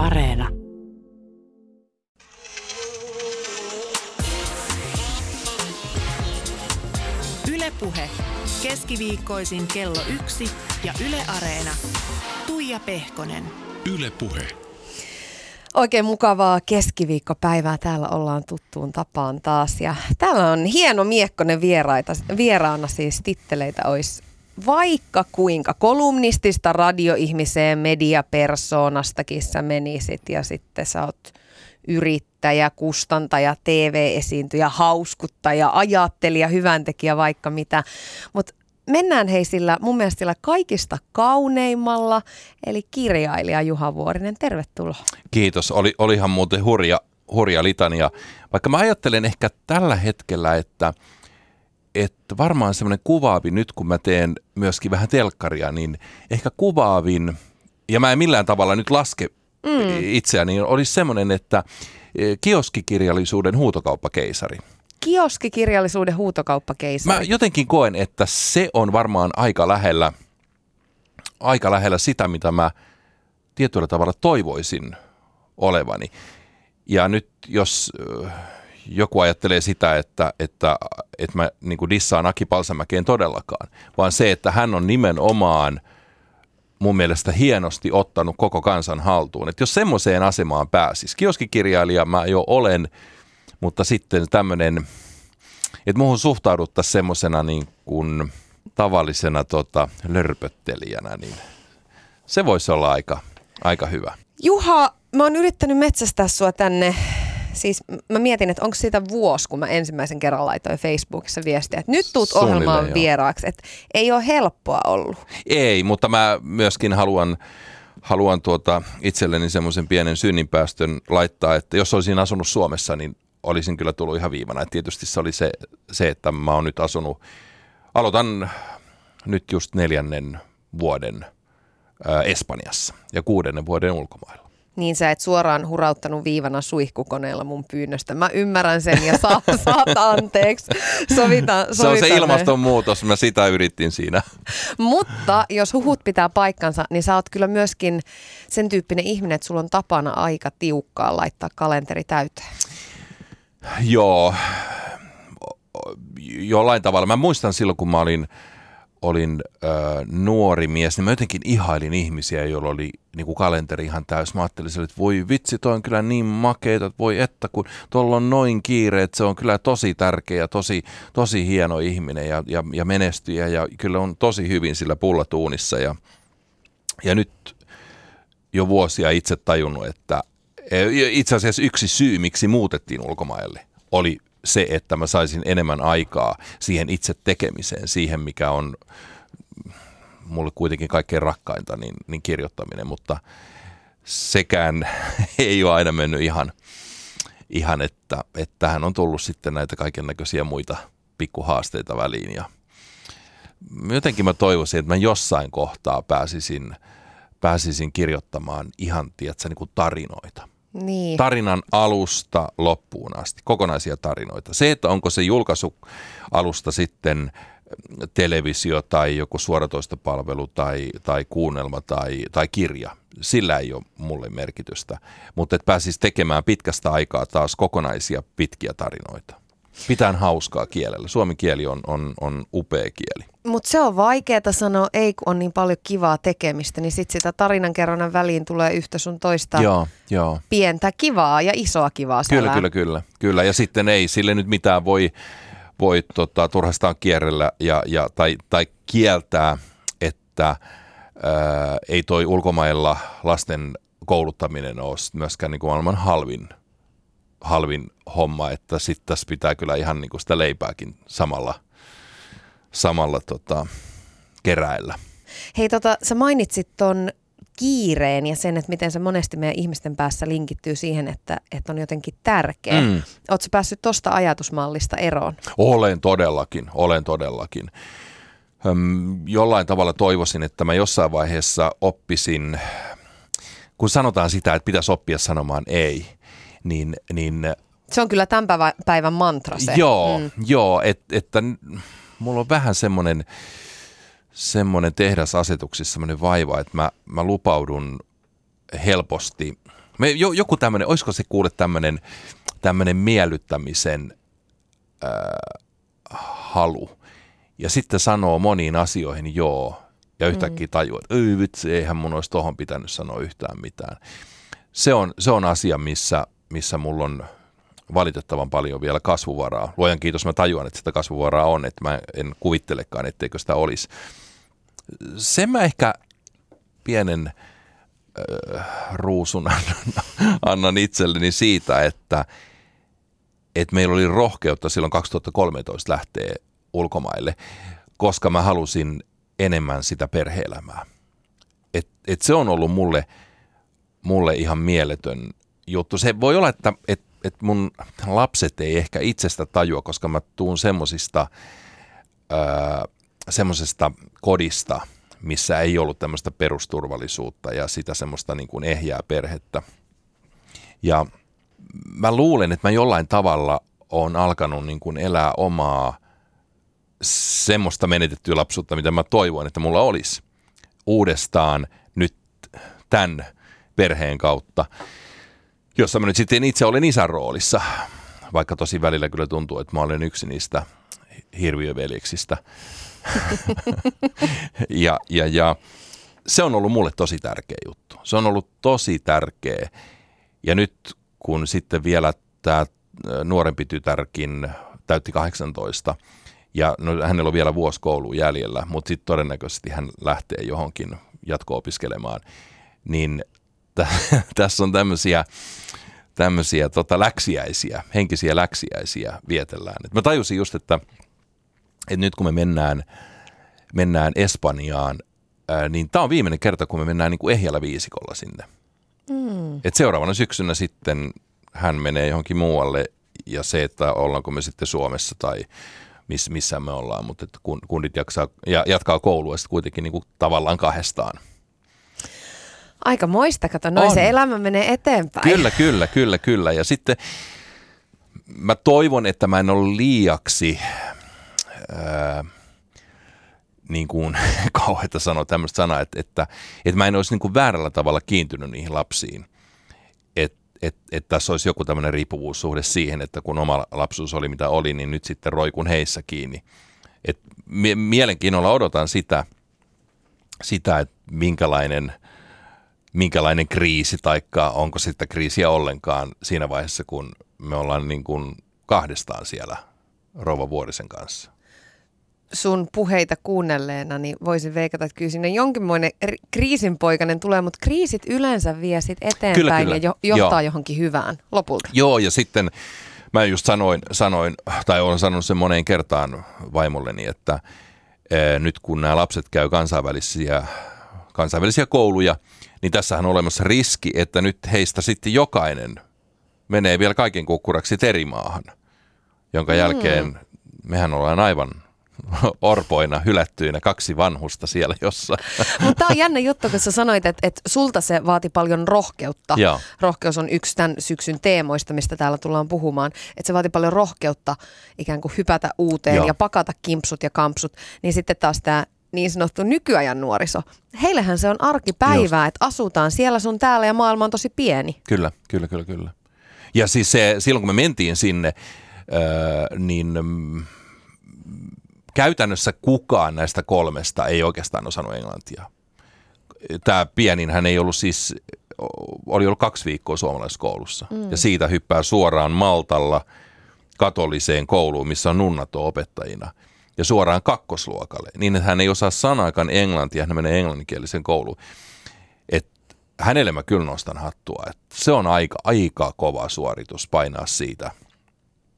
Areena. Ylepuhe keskiviikkoisin kello yksi ja Yle Areena. Tuija Pehkonen. Yle Puhe. Oikein mukavaa keskiviikkopäivää. Täällä ollaan tuttuun tapaan taas. Ja täällä on hieno miekkonen vieraita, vieraana siis titteleitä olisi vaikka kuinka kolumnistista radioihmiseen mediapersoonastakin sä menisit ja sitten sä oot yrittäjä, kustantaja, TV-esiintyjä, hauskuttaja, ajattelija, hyväntekijä, vaikka mitä. Mutta mennään hei sillä mun mielestä sillä kaikista kauneimmalla, eli kirjailija Juha Vuorinen. Tervetuloa. Kiitos. Oli, olihan muuten hurja, hurja litania. Vaikka mä ajattelen ehkä tällä hetkellä, että, että varmaan semmoinen kuvaavin, nyt kun mä teen myöskin vähän telkkaria, niin ehkä kuvaavin, ja mä en millään tavalla nyt laske mm. itseäni, niin olisi semmoinen, että e, kioskikirjallisuuden huutokauppakeisari. Kioskikirjallisuuden huutokauppakeisari. Mä jotenkin koen, että se on varmaan aika lähellä, aika lähellä sitä, mitä mä tietyllä tavalla toivoisin olevani. Ja nyt jos joku ajattelee sitä, että, että, että mä niin kuin dissaan Aki Palsamäkeen todellakaan, vaan se, että hän on nimenomaan mun mielestä hienosti ottanut koko kansan haltuun. Että jos semmoiseen asemaan pääsis, kioskikirjailija mä jo olen, mutta sitten tämmöinen, että muuhun suhtauduttaisiin semmoisena niin kuin tavallisena tota, lörpöttelijänä, niin se voisi olla aika, aika hyvä. Juha, mä oon yrittänyt metsästää sua tänne siis mä mietin, että onko siitä vuosi, kun mä ensimmäisen kerran laitoin Facebookissa viestiä, että nyt tuut ohjelmaan joo. vieraaksi. Että ei ole helppoa ollut. Ei, mutta mä myöskin haluan, haluan tuota itselleni semmoisen pienen synninpäästön laittaa, että jos olisin asunut Suomessa, niin olisin kyllä tullut ihan viivana. Et tietysti se oli se, se, että mä oon nyt asunut, aloitan nyt just neljännen vuoden ää, Espanjassa ja kuudennen vuoden ulkomailla niin sä et suoraan hurauttanut viivana suihkukoneella mun pyynnöstä. Mä ymmärrän sen ja saa, saat anteeksi. Sovita, sovita se on se ilmastonmuutos, mä sitä yritin siinä. Mutta jos huhut pitää paikkansa, niin sä oot kyllä myöskin sen tyyppinen ihminen, että sulla on tapana aika tiukkaa laittaa kalenteri täyteen. Joo, jollain tavalla. Mä muistan silloin, kun mä olin olin ö, nuori mies, niin mä jotenkin ihailin ihmisiä, joilla oli niin kuin kalenteri ihan täys. Mä ajattelin, että voi vitsi, toi on kyllä niin makeita, että voi että kun tuolla on noin kiire, että se on kyllä tosi tärkeä tosi, tosi hieno ihminen ja, ja, ja menestyjä ja kyllä on tosi hyvin sillä pullatuunissa. Ja, ja nyt jo vuosia itse tajunnut, että e, itse asiassa yksi syy, miksi muutettiin ulkomaille, oli se, että mä saisin enemmän aikaa siihen itse tekemiseen, siihen mikä on mulle kuitenkin kaikkein rakkainta, niin, niin kirjoittaminen, mutta sekään ei ole aina mennyt ihan, ihan että, että tähän on tullut sitten näitä kaiken näköisiä muita pikkuhaasteita väliin ja jotenkin mä toivoisin, että mä jossain kohtaa pääsisin, pääsisin kirjoittamaan ihan, tiedätkö, niin kuin tarinoita. Niin. Tarinan alusta loppuun asti, kokonaisia tarinoita. Se, että onko se julkaisu alusta sitten televisio tai joku suoratoistopalvelu tai, tai kuunnelma tai, tai kirja, sillä ei ole mulle merkitystä. Mutta että pääsisi tekemään pitkästä aikaa taas kokonaisia pitkiä tarinoita. Pitään hauskaa kielellä. Suomen kieli on, on, on upea kieli. Mutta se on vaikeaa sanoa, ei kun on niin paljon kivaa tekemistä, niin sitten sitä tarinankerronnan väliin tulee yhtä sun toista joo, joo. pientä kivaa ja isoa kivaa. Kyllä, kyllä, kyllä, kyllä. Ja sitten ei sille nyt mitään voi, voi tota, turhastaan kierrellä ja, ja, tai, tai kieltää, että ää, ei toi ulkomailla lasten kouluttaminen ole myöskään niin kuin maailman halvin, halvin homma, että sitten tässä pitää kyllä ihan niin kuin sitä leipääkin samalla – samalla tota, keräillä. Hei, tota, sä mainitsit ton kiireen ja sen, että miten se monesti meidän ihmisten päässä linkittyy siihen, että, että on jotenkin tärkeä. Mm. Oletko päässyt tuosta ajatusmallista eroon? Olen todellakin, olen todellakin. Höm, jollain tavalla toivoisin, että mä jossain vaiheessa oppisin, kun sanotaan sitä, että pitäisi oppia sanomaan ei, niin... niin se on kyllä tämän päivän mantra se. Joo, mm. joo et, että mulla on vähän semmoinen, semmoinen tehdasasetuksissa semmoinen vaiva, että mä, mä lupaudun helposti. Me, jo, joku tämmöinen, olisiko se kuule tämmöinen tämmöinen miellyttämisen äh, halu. Ja sitten sanoo moniin asioihin joo. Ja yhtäkkiä mm. tajuu, että ei vitsi, eihän mun olisi tohon pitänyt sanoa yhtään mitään. Se on, se on asia, missä, missä mulla on valitettavan paljon vielä kasvuvaraa. Luojan kiitos, mä tajuan, että sitä kasvuvaraa on, että mä en kuvittelekaan, etteikö sitä olisi. Sen mä ehkä pienen äh, ruusun annan, itselleni siitä, että, että meillä oli rohkeutta silloin 2013 lähteä ulkomaille, koska mä halusin enemmän sitä perheelämää. Et, et se on ollut mulle, mulle ihan mieletön juttu. Se voi olla, että et, et mun lapset ei ehkä itsestä tajua, koska mä tuun semmosista, semmosesta kodista, missä ei ollut tämmöistä perusturvallisuutta ja sitä semmoista niin kuin ehjää perhettä. Ja mä luulen, että mä jollain tavalla on alkanut niin kuin elää omaa semmoista menetettyä lapsuutta, mitä mä toivon, että mulla olisi uudestaan nyt tämän perheen kautta, jossa mä nyt sitten itse olen isän roolissa, vaikka tosi välillä kyllä tuntuu, että mä olen yksi niistä hirviöveljeksistä. ja, ja, ja se on ollut mulle tosi tärkeä juttu. Se on ollut tosi tärkeä. Ja nyt kun sitten vielä tämä nuorempi tytärkin täytti 18, ja no, hänellä on vielä vuosi koulu jäljellä, mutta sitten todennäköisesti hän lähtee johonkin jatko-opiskelemaan, niin t- tässä on tämmöisiä tämmöisiä tota, läksiäisiä, henkisiä läksiäisiä vietellään. Et mä tajusin just, että, että nyt kun me mennään, mennään Espanjaan, ää, niin tämä on viimeinen kerta, kun me mennään niin kuin ehjällä viisikolla sinne. Mm. Et seuraavana syksynä sitten hän menee johonkin muualle ja se, että ollaanko me sitten Suomessa tai miss, missä me ollaan, mutta että kundit jaksaa, ja jatkaa koulua sitten kuitenkin niin kuin tavallaan kahdestaan. Aika moista, kato, noin se elämä menee eteenpäin. Kyllä, kyllä, kyllä, kyllä. Ja sitten mä toivon, että mä en ole liiaksi, ää, niin kuin kauheita sanoa tämmöistä sanaa, että, että, että mä en olisi niin kuin väärällä tavalla kiintynyt niihin lapsiin. Että et, et tässä olisi joku tämmöinen riippuvuussuhde siihen, että kun oma lapsuus oli mitä oli, niin nyt sitten roikun heissä kiinni. Et mie- mielenkiinnolla odotan sitä, sitä että minkälainen – minkälainen kriisi, tai onko sitten kriisiä ollenkaan siinä vaiheessa, kun me ollaan niin kuin kahdestaan siellä Rova Vuorisen kanssa? Sun puheita kuunnelleena, niin voisin veikata, että kyllä sinne jonkinmoinen kriisinpoikainen tulee, mutta kriisit yleensä vie sit eteenpäin kyllä, kyllä. ja jo, johtaa Joo. johonkin hyvään lopulta. Joo, ja sitten mä just sanoin, sanoin tai olen sanonut sen moneen kertaan vaimolleni, että e, nyt kun nämä lapset käy kansainvälisiä, kansainvälisiä kouluja – niin tässähän on olemassa riski, että nyt heistä sitten jokainen menee vielä kaiken kukkuraksi terimaahan, jonka mm. jälkeen mehän ollaan aivan orpoina, hylättyinä, kaksi vanhusta siellä jossa. Mutta tämä on jännä juttu, kun sä sanoit, että, että sulta se vaati paljon rohkeutta. Joo. Rohkeus on yksi tämän syksyn teemoista, mistä täällä tullaan puhumaan. Että se vaati paljon rohkeutta ikään kuin hypätä uuteen Joo. ja pakata kimpsut ja kampsut. Niin sitten taas tämä niin sanottu nykyajan nuoriso. Heillähän se on arkipäivää, että asutaan siellä sun täällä ja maailma on tosi pieni. Kyllä, kyllä, kyllä, kyllä. Ja siis se, silloin kun me mentiin sinne, äh, niin mm, käytännössä kukaan näistä kolmesta ei oikeastaan osannut englantia. Tämä pienin hän ei ollut siis, oli ollut kaksi viikkoa suomalaisessa koulussa. Mm. Ja siitä hyppää suoraan Maltalla katoliseen kouluun, missä on nunnat opettajina – ja suoraan kakkosluokalle, niin että hän ei osaa sanaakaan englantia, hän menee englanninkielisen kouluun. Et hänelle mä kyllä nostan hattua, että se on aika, aika kova suoritus painaa siitä.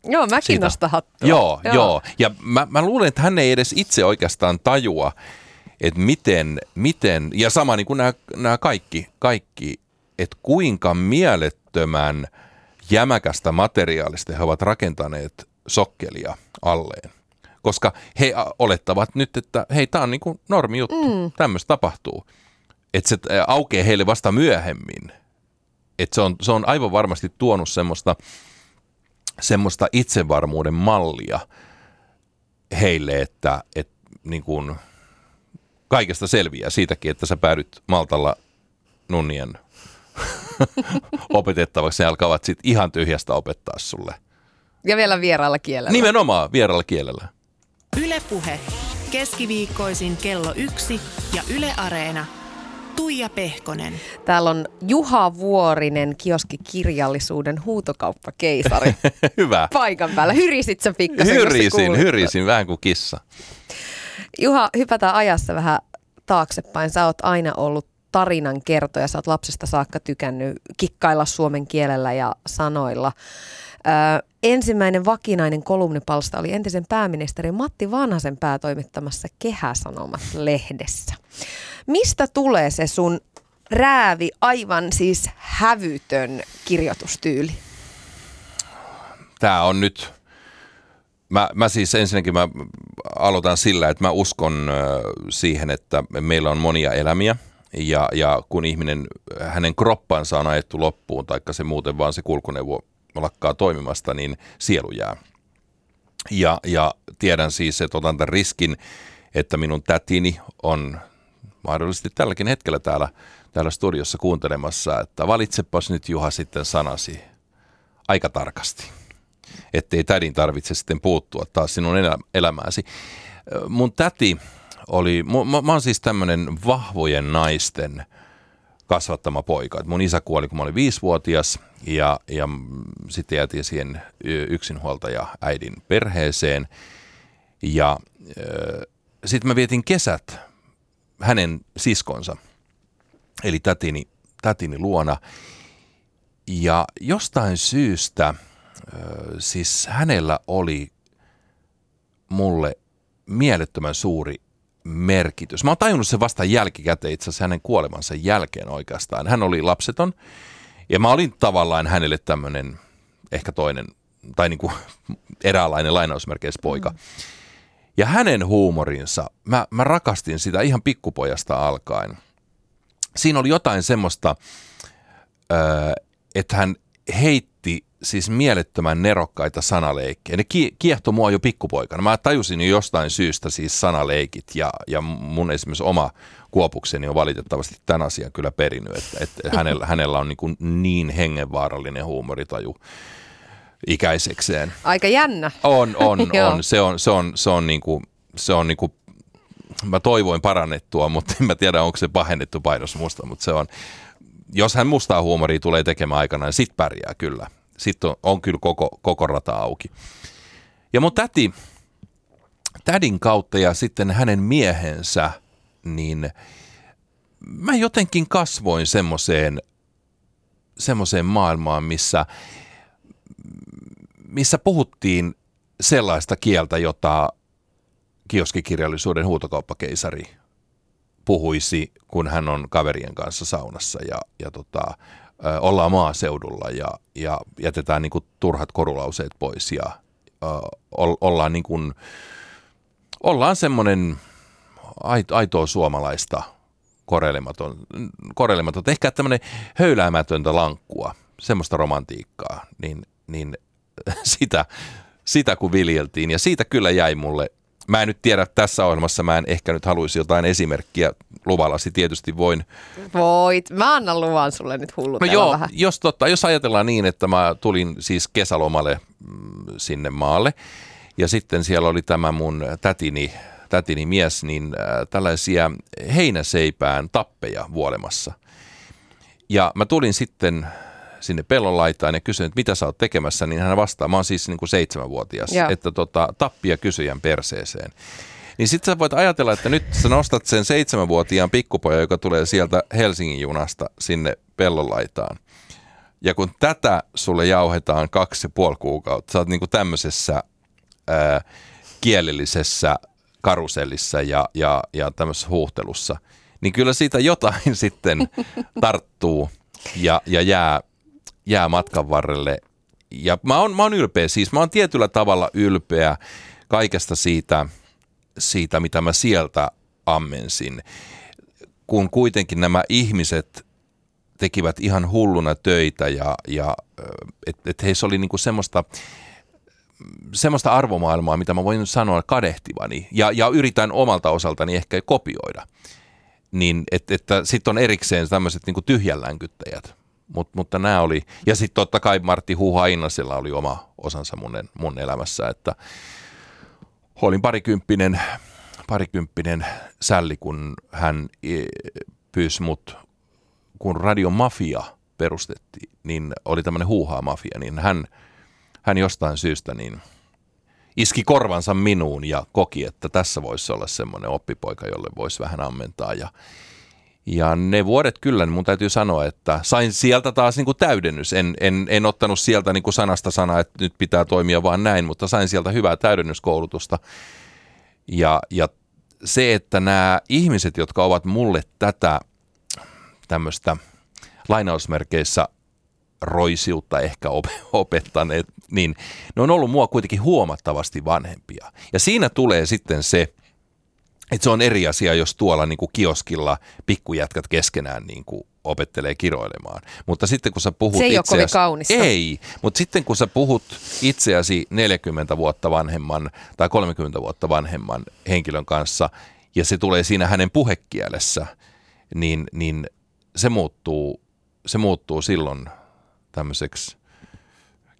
Joo, mäkin siitä. nostan hattua. Joo, joo. joo. Ja mä, mä luulen, että hän ei edes itse oikeastaan tajua, että miten, miten ja sama niin kuin nämä, nämä kaikki, kaikki, että kuinka mielettömän jämäkästä materiaalista he ovat rakentaneet sokkelia alleen koska he olettavat nyt, että hei, tämä on niin kuin normi juttu, mm. tämmöistä tapahtuu. Että se aukeaa heille vasta myöhemmin. Että se on, se on aivan varmasti tuonut semmoista, semmoista itsevarmuuden mallia heille, että, että niin kuin kaikesta selviää siitäkin, että sä päädyt Maltalla nunnien opetettavaksi, ne alkavat sitten ihan tyhjästä opettaa sulle. Ja vielä vieraalla kielellä. Nimenomaan vieraalla kielellä. Ylepuhe keskiviikkoisin kello yksi ja Yle Areena. Tuija Pehkonen. Täällä on Juha Vuorinen, kioskikirjallisuuden huutokauppakeisari. Hyvä. Paikan päällä. Hyrisit sä pikkasen? Hyrisin, hyrisin, vähän kuin kissa. Juha, hypätään ajassa vähän taaksepäin. Sä oot aina ollut tarinan kertoja. Sä oot lapsesta saakka tykännyt kikkailla suomen kielellä ja sanoilla. Ö, ensimmäinen vakinainen kolumnipalsta oli entisen pääministeri Matti Vanhasen päätoimittamassa Kehäsanomat-lehdessä. Mistä tulee se sun räävi, aivan siis hävytön kirjoitustyyli? Tämä on nyt, mä, mä siis ensinnäkin mä aloitan sillä, että mä uskon siihen, että meillä on monia elämiä. Ja, ja kun ihminen, hänen kroppansa on ajettu loppuun, taikka se muuten vaan se kulkuneuvo lakkaa toimimasta, niin sielu jää. Ja, ja tiedän siis, että otan tämän riskin, että minun tätini on mahdollisesti tälläkin hetkellä täällä, täällä studiossa kuuntelemassa, että valitsepas nyt Juha sitten sanasi aika tarkasti, ettei tädin tarvitse sitten puuttua taas sinun elä- elämääsi. Mun täti oli, mä, mä oon siis tämmöinen vahvojen naisten kasvattama poika. Et mun isä kuoli, kun mä olin viisivuotias ja, ja sitten jäätiin siihen yksinhuoltaja äidin perheeseen. Ja sitten mä vietin kesät hänen siskonsa, eli tätini, tätini luona. Ja jostain syystä, ö, siis hänellä oli mulle mielettömän suuri merkitys. Mä oon tajunnut sen vasta jälkikäteen itse asiassa hänen kuolemansa jälkeen oikeastaan. Hän oli lapseton ja mä olin tavallaan hänelle tämmöinen ehkä toinen tai niin kuin eräänlainen lainausmerkeissä poika. Mm. Ja hänen huumorinsa, mä, mä rakastin sitä ihan pikkupojasta alkaen. Siinä oli jotain semmoista, että hän heitti siis mielettömän nerokkaita sanaleikkiä. Ne ki- kiehtoi mua jo pikkupoikana. Mä tajusin jo jostain syystä siis sanaleikit ja, ja mun esimerkiksi oma kuopukseni on valitettavasti tämän asian kyllä perinyt, että, että hänellä, hänellä on niin, kuin niin hengenvaarallinen huumoritaju ikäisekseen. Aika jännä. On, on, on. Se on, se on, se on niinku, se on niinku, mä toivoin parannettua, mutta en mä tiedä, onko se pahennettu painos musta, mutta se on, jos hän mustaa huumoria tulee tekemään aikana, niin sit pärjää kyllä. Sitten on, on kyllä koko, koko rata auki. Ja mun täti, tädin kautta ja sitten hänen miehensä, niin mä jotenkin kasvoin semmoiseen semmoiseen maailmaan, missä missä puhuttiin sellaista kieltä, jota kioskikirjallisuuden huutokauppakeisari puhuisi, kun hän on kaverien kanssa saunassa ja, ja tota, ollaan maaseudulla ja, ja jätetään niin kuin turhat korulauseet pois ja ö, ol- ollaan, niin kuin, ollaan semmoinen aito, aitoa suomalaista korelematon, korelematon, ehkä tämmöinen höyläämätöntä lankkua, semmoista romantiikkaa, niin, niin sitä, sitä kun viljeltiin. Ja siitä kyllä jäi mulle, mä en nyt tiedä tässä ohjelmassa, mä en ehkä nyt haluaisi jotain esimerkkiä luvallasi, tietysti voin. Voit. Mä annan luvan sulle nyt No hullutella joo, vähän. jos, totta, jos ajatellaan niin, että mä tulin siis kesälomalle mm, sinne maalle ja sitten siellä oli tämä mun tätini, tätini mies, niin äh, tällaisia heinäseipään tappeja vuolemassa. Ja mä tulin sitten sinne pellon laitaan ja kysyin, että mitä sä oot tekemässä, niin hän vastaa, mä oon siis niin kuin seitsemänvuotias, Joo. että tota, tappia kysyjän perseeseen. Niin sitten sä voit ajatella, että nyt sä nostat sen seitsemänvuotiaan pikkupojan, joka tulee sieltä Helsingin junasta sinne pellon laitaan. Ja kun tätä sulle jauhetaan kaksi ja puoli kuukautta, sä oot niinku tämmöisessä ää, kielellisessä karusellissa ja, ja, ja tämmöisessä huuhtelussa, niin kyllä siitä jotain sitten tarttuu ja, ja jää, jää matkan varrelle. Ja mä oon, mä oon ylpeä, siis mä oon tietyllä tavalla ylpeä kaikesta siitä, siitä mitä mä sieltä ammensin. Kun kuitenkin nämä ihmiset tekivät ihan hulluna töitä ja, ja että et heissä oli niinku semmoista, semmoista arvomaailmaa, mitä mä voin sanoa kadehtivani ja, ja yritän omalta osaltani ehkä kopioida. Niin, et, että sitten on erikseen tämmöiset niinku tyhjänlänkyttäjät. Mut, mutta nämä oli, ja sitten totta kai Martti Huha Innasella oli oma osansa mun, mun elämässä, että olin parikymppinen, parikymppinen sälli, kun hän e, pyysi mut, kun Radio Mafia perustettiin, niin oli tämmöinen huuhaa mafia, niin hän, hän jostain syystä niin iski korvansa minuun ja koki, että tässä voisi olla semmoinen oppipoika, jolle voisi vähän ammentaa ja ja ne vuodet kyllä, niin mun täytyy sanoa, että sain sieltä taas niin kuin täydennys. En, en, en ottanut sieltä niin kuin sanasta sanaa, että nyt pitää toimia vaan näin, mutta sain sieltä hyvää täydennyskoulutusta. Ja, ja se, että nämä ihmiset, jotka ovat mulle tätä tämmöistä lainausmerkeissä roisiutta ehkä opettaneet, niin ne on ollut mua kuitenkin huomattavasti vanhempia. Ja siinä tulee sitten se, että se on eri asia, jos tuolla niin kuin kioskilla pikkujätkät keskenään niin kuin opettelee kiroilemaan. Mutta sitten kun sä puhut Se ei itseäsi, ole kovin kaunista. Ei, mutta sitten kun sä puhut itseäsi 40 vuotta vanhemman tai 30 vuotta vanhemman henkilön kanssa ja se tulee siinä hänen puhekielessä, niin, niin se, muuttuu, se muuttuu silloin tämmöiseksi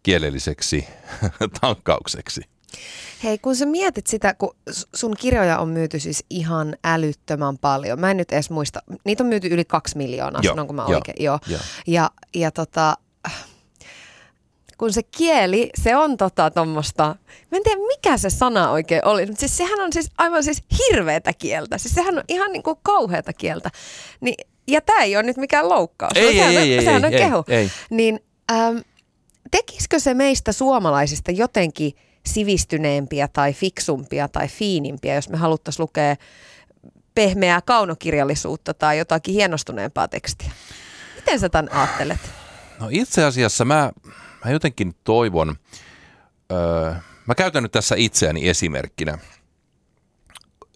kielelliseksi tankkaukseksi. Hei, kun sä mietit sitä, kun sun kirjoja on myyty siis ihan älyttömän paljon. Mä en nyt edes muista. Niitä on myyty yli kaksi miljoonaa, Joo, sanonko mä joo, oikein? Joo. joo. Ja, ja tota, kun se kieli, se on tota tommosta, mä en tiedä mikä se sana oikein oli, mutta siis sehän on siis aivan siis hirveätä kieltä. Siis sehän on ihan niin kuin kauheata kieltä. Niin, ja tämä ei ole nyt mikään loukkaus. Ei, sehän ei, on, ei, sehän ei, on ei, kehu. ei. Niin ähm, tekisikö se meistä suomalaisista jotenkin sivistyneempiä tai fiksumpia tai fiinimpiä, jos me haluttaisiin lukea pehmeää kaunokirjallisuutta tai jotakin hienostuneempaa tekstiä? Miten sä tämän ajattelet? No itse asiassa mä, mä jotenkin toivon, öö, mä käytän nyt tässä itseäni esimerkkinä.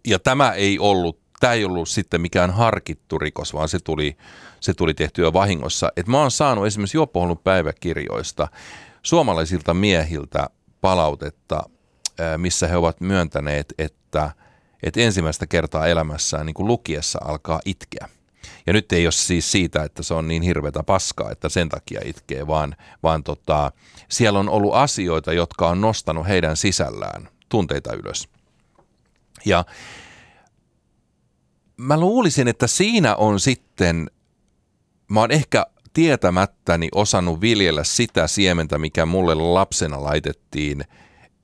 Ja tämä ei ollut, tämä ei ollut sitten mikään harkittu rikos, vaan se tuli, se tuli tehtyä vahingossa. Et mä oon saanut esimerkiksi Juoppoholun päiväkirjoista suomalaisilta miehiltä palautetta, missä he ovat myöntäneet, että, että ensimmäistä kertaa elämässään niin kuin lukiessa alkaa itkeä. Ja nyt ei ole siis siitä, että se on niin hirveätä paskaa, että sen takia itkee, vaan, vaan tota, siellä on ollut asioita, jotka on nostanut heidän sisällään tunteita ylös. Ja mä luulisin, että siinä on sitten, mä oon ehkä tietämättäni osannut viljellä sitä siementä, mikä mulle lapsena laitettiin,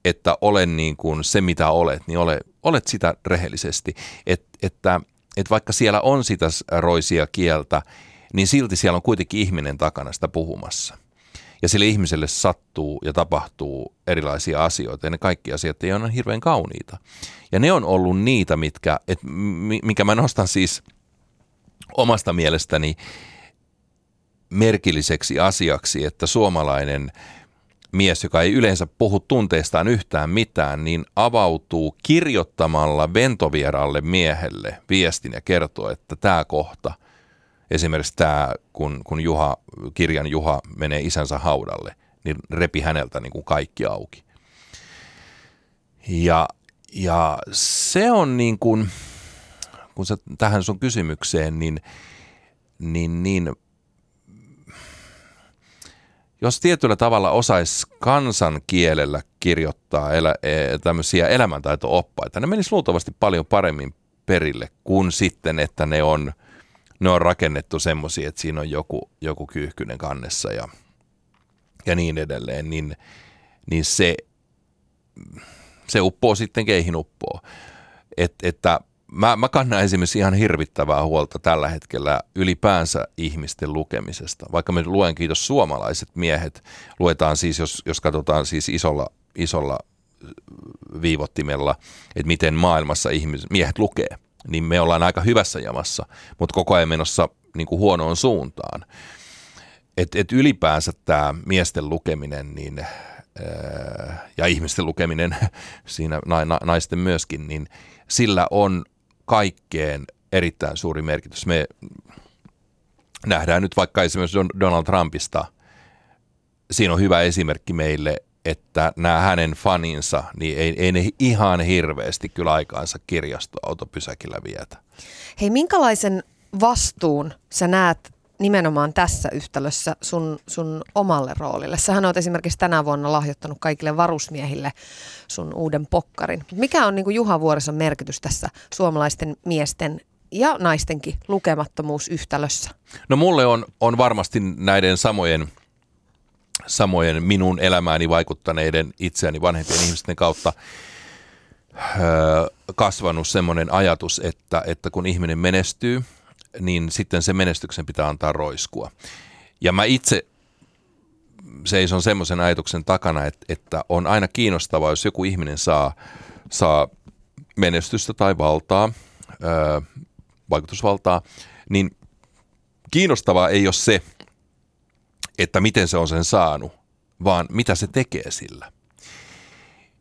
että olen niin kuin se, mitä olet, niin ole, olet sitä rehellisesti. Et, että että vaikka siellä on sitä roisia kieltä, niin silti siellä on kuitenkin ihminen takana sitä puhumassa. Ja sille ihmiselle sattuu ja tapahtuu erilaisia asioita, ja ne kaikki asiat ei ole hirveän kauniita. Ja ne on ollut niitä, mitkä, et, mikä mä nostan siis omasta mielestäni merkilliseksi asiaksi, että suomalainen mies, joka ei yleensä puhu tunteistaan yhtään mitään, niin avautuu kirjoittamalla ventovieralle miehelle viestin ja kertoo, että tämä kohta, esimerkiksi tämä, kun, kun Juha, kirjan Juha menee isänsä haudalle, niin repi häneltä niin kuin kaikki auki. Ja, ja se on niin kuin, kun sä tähän sun kysymykseen, niin, niin, niin jos tietyllä tavalla osaisi kansankielellä kirjoittaa elä, e, tämmöisiä elämäntaito-oppaita, ne menisi luultavasti paljon paremmin perille kuin sitten, että ne on, ne on rakennettu semmoisia, että siinä on joku, joku kyyhkynen kannessa ja, ja niin edelleen, niin, niin se, se uppoo sitten keihin uppoo. Et, että mä, mä kannan esimerkiksi ihan hirvittävää huolta tällä hetkellä ylipäänsä ihmisten lukemisesta. Vaikka me luen, kiitos suomalaiset miehet, luetaan siis, jos, jos katsotaan siis isolla, isolla viivottimella, että miten maailmassa ihmiset, miehet lukee, niin me ollaan aika hyvässä jamassa, mutta koko ajan menossa niin kuin huonoon suuntaan. Et, et ylipäänsä tämä miesten lukeminen niin, ja ihmisten lukeminen, siinä naisten myöskin, niin sillä on kaikkeen erittäin suuri merkitys. Me nähdään nyt vaikka esimerkiksi Donald Trumpista, siinä on hyvä esimerkki meille, että nämä hänen faninsa, niin ei, ei ne ihan hirveästi kyllä aikaansa kirjastoautopysäkillä vietä. Hei, minkälaisen vastuun sä näet nimenomaan tässä yhtälössä sun, sun omalle roolille? Sähän oot esimerkiksi tänä vuonna lahjoittanut kaikille varusmiehille sun uuden pokkarin. Mikä on niin kuin Juha Vuorison merkitys tässä suomalaisten miesten ja naistenkin lukemattomuusyhtälössä? No mulle on, on varmasti näiden samojen, samojen minun elämääni vaikuttaneiden itseäni vanhempien ihmisten kautta öö, kasvanut semmoinen ajatus, että, että kun ihminen menestyy, niin sitten se menestyksen pitää antaa roiskua. Ja mä itse seison semmoisen ajatuksen takana, että, että on aina kiinnostavaa, jos joku ihminen saa, saa menestystä tai valtaa, öö, vaikutusvaltaa, niin kiinnostavaa ei ole se, että miten se on sen saanut, vaan mitä se tekee sillä.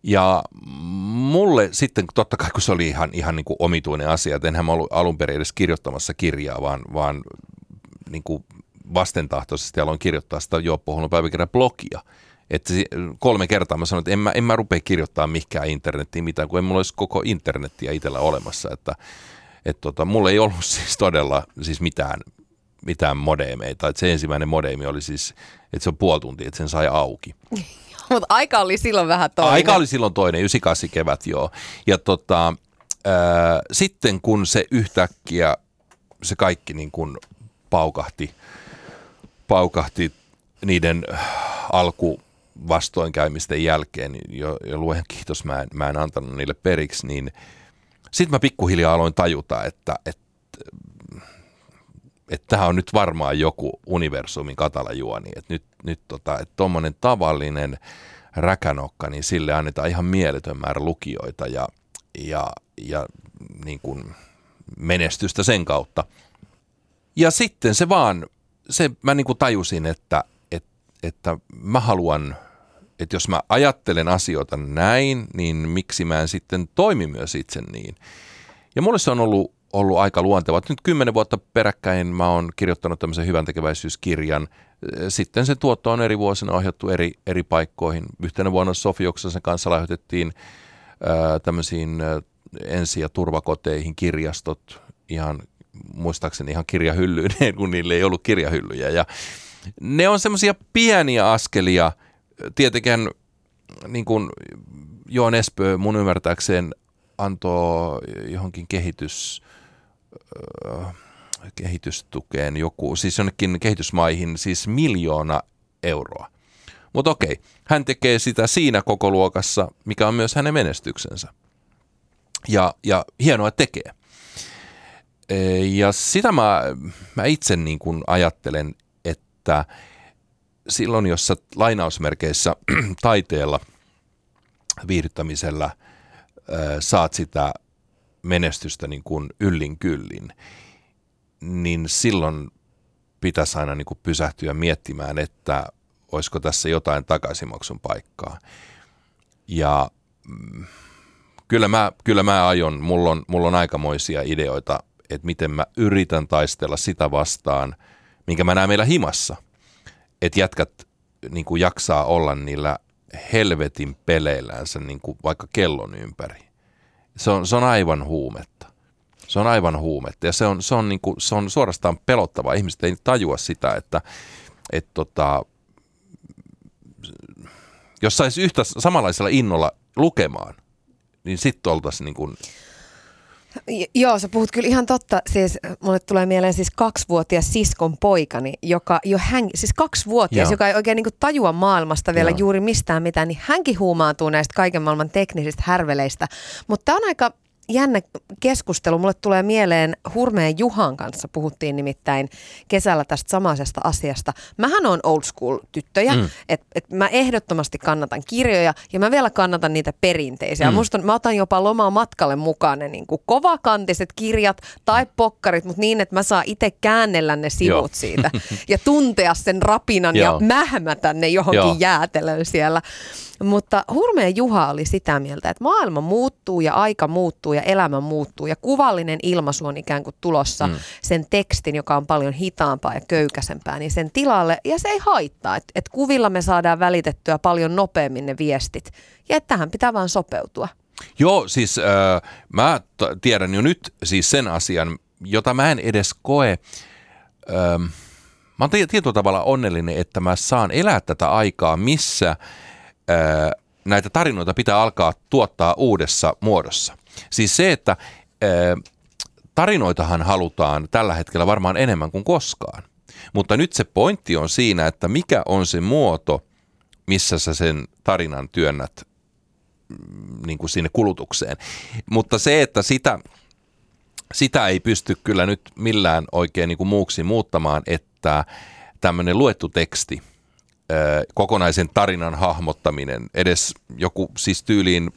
Ja mulle sitten, totta kai kun se oli ihan, ihan niin kuin omituinen asia, että enhän mä ollut alun perin edes kirjoittamassa kirjaa, vaan, vaan niin kuin vastentahtoisesti aloin kirjoittaa sitä Juoppo päiväkirjan blogia. Että kolme kertaa mä sanoin, että en mä, en mä rupea kirjoittaa mikään internettiin mitään, kun ei mulla olisi koko internettiä itsellä olemassa. Että, että tota, mulla ei ollut siis todella siis mitään, mitään modeemeita. Että se ensimmäinen modeemi oli siis, että se on puoli tuntia, että sen sai auki. Mutta aika oli silloin vähän toinen. Aika oli silloin toinen, 98 kevät joo. Ja tota, ää, sitten kun se yhtäkkiä, se kaikki niin kuin paukahti, paukahti niiden alku vastoinkäymisten jälkeen, niin jo, jo luen kiitos, mä en, mä en antanut niille periksi, niin sitten mä pikkuhiljaa aloin tajuta, että, että että tämä on nyt varmaan joku universumin katalajuoni, että nyt, nyt tota, että tuommoinen tavallinen räkänokka, niin sille annetaan ihan mieletön määrä lukijoita ja, ja, ja niin kuin menestystä sen kautta. Ja sitten se vaan, se mä niin kuin tajusin, että, että, että mä haluan, että jos mä ajattelen asioita näin, niin miksi mä en sitten toimi myös itse niin. Ja mulle se on ollut ollut aika luonteva. Nyt kymmenen vuotta peräkkäin mä oon kirjoittanut tämmöisen hyvän tekeväisyyskirjan. Sitten se tuotto on eri vuosina ohjattu eri, eri paikkoihin. Yhtenä vuonna Sofioksen kanssa lahjoitettiin ää, tämmöisiin ensi- ja turvakoteihin kirjastot ihan muistaakseni ihan kirjahyllyyn, kun niille ei ollut kirjahyllyjä. Ja ne on semmoisia pieniä askelia. Tietenkin niin kuin Joon Espö mun ymmärtääkseen antoi johonkin kehitys kehitystukeen joku, siis jonnekin kehitysmaihin siis miljoona euroa. Mutta okei, hän tekee sitä siinä koko luokassa, mikä on myös hänen menestyksensä. Ja, ja hienoa tekee. E, ja sitä mä, mä itse niin kuin ajattelen, että silloin, jos sä lainausmerkeissä taiteella, viihdyttämisellä saat sitä menestystä niin kuin yllin kyllin, niin silloin pitäisi aina niin kuin pysähtyä miettimään, että olisiko tässä jotain takaisinmaksun paikkaa. Ja mm, kyllä mä, kyllä mä aion, mulla on, mulla on aikamoisia ideoita, että miten mä yritän taistella sitä vastaan, minkä mä näen meillä himassa. Että jätkät niin kuin jaksaa olla niillä helvetin peleillänsä niin kuin vaikka kellon ympäri se on, se on aivan huumetta. Se on aivan huumetta ja se on, se on, niin kuin, se on suorastaan pelottavaa. Ihmiset ei tajua sitä, että et tota, jos saisi yhtä samanlaisella innolla lukemaan, niin sitten oltaisiin niin kuin Joo, sä puhut kyllä ihan totta. Siis mulle tulee mieleen siis kaksivuotias siskon poikani, joka jo hän, siis kaksivuotias, Joo. joka ei oikein niin tajua maailmasta vielä Joo. juuri mistään mitään, niin hänkin huumaantuu näistä kaiken maailman teknisistä härveleistä. Mutta tämä on aika jännä keskustelu. Mulle tulee mieleen Hurmeen Juhan kanssa puhuttiin nimittäin kesällä tästä samaisesta asiasta. Mähän on old school tyttöjä, mm. että et mä ehdottomasti kannatan kirjoja ja mä vielä kannatan niitä perinteisiä. Mm. Musta mä otan jopa lomaa matkalle mukaan ne niin kuin kovakantiset kirjat tai pokkarit, mutta niin, että mä saan itse käännellä ne sivut Joo. siitä ja tuntea sen rapinan Joo. ja mähmätä ne johonkin Joo. jäätelöön siellä. Mutta Hurmeen Juha oli sitä mieltä, että maailma muuttuu ja aika muuttuu ja elämä muuttuu ja kuvallinen ilmaisu on ikään kuin tulossa mm. sen tekstin, joka on paljon hitaampaa ja köykäsempää, niin sen tilalle. Ja se ei haittaa, että et kuvilla me saadaan välitettyä paljon nopeammin ne viestit ja että tähän pitää vaan sopeutua. Joo, siis äh, mä t- tiedän jo nyt siis sen asian, jota mä en edes koe... Äh, mä oon tietyllä tavalla onnellinen, että mä saan elää tätä aikaa, missä näitä tarinoita pitää alkaa tuottaa uudessa muodossa. Siis se, että tarinoitahan halutaan tällä hetkellä varmaan enemmän kuin koskaan. Mutta nyt se pointti on siinä, että mikä on se muoto, missä sä sen tarinan työnnät mm, niin kuin sinne kulutukseen. Mutta se, että sitä, sitä ei pysty kyllä nyt millään oikein niin kuin muuksi muuttamaan, että tämmöinen luettu teksti, kokonaisen tarinan hahmottaminen, edes joku siis tyyliin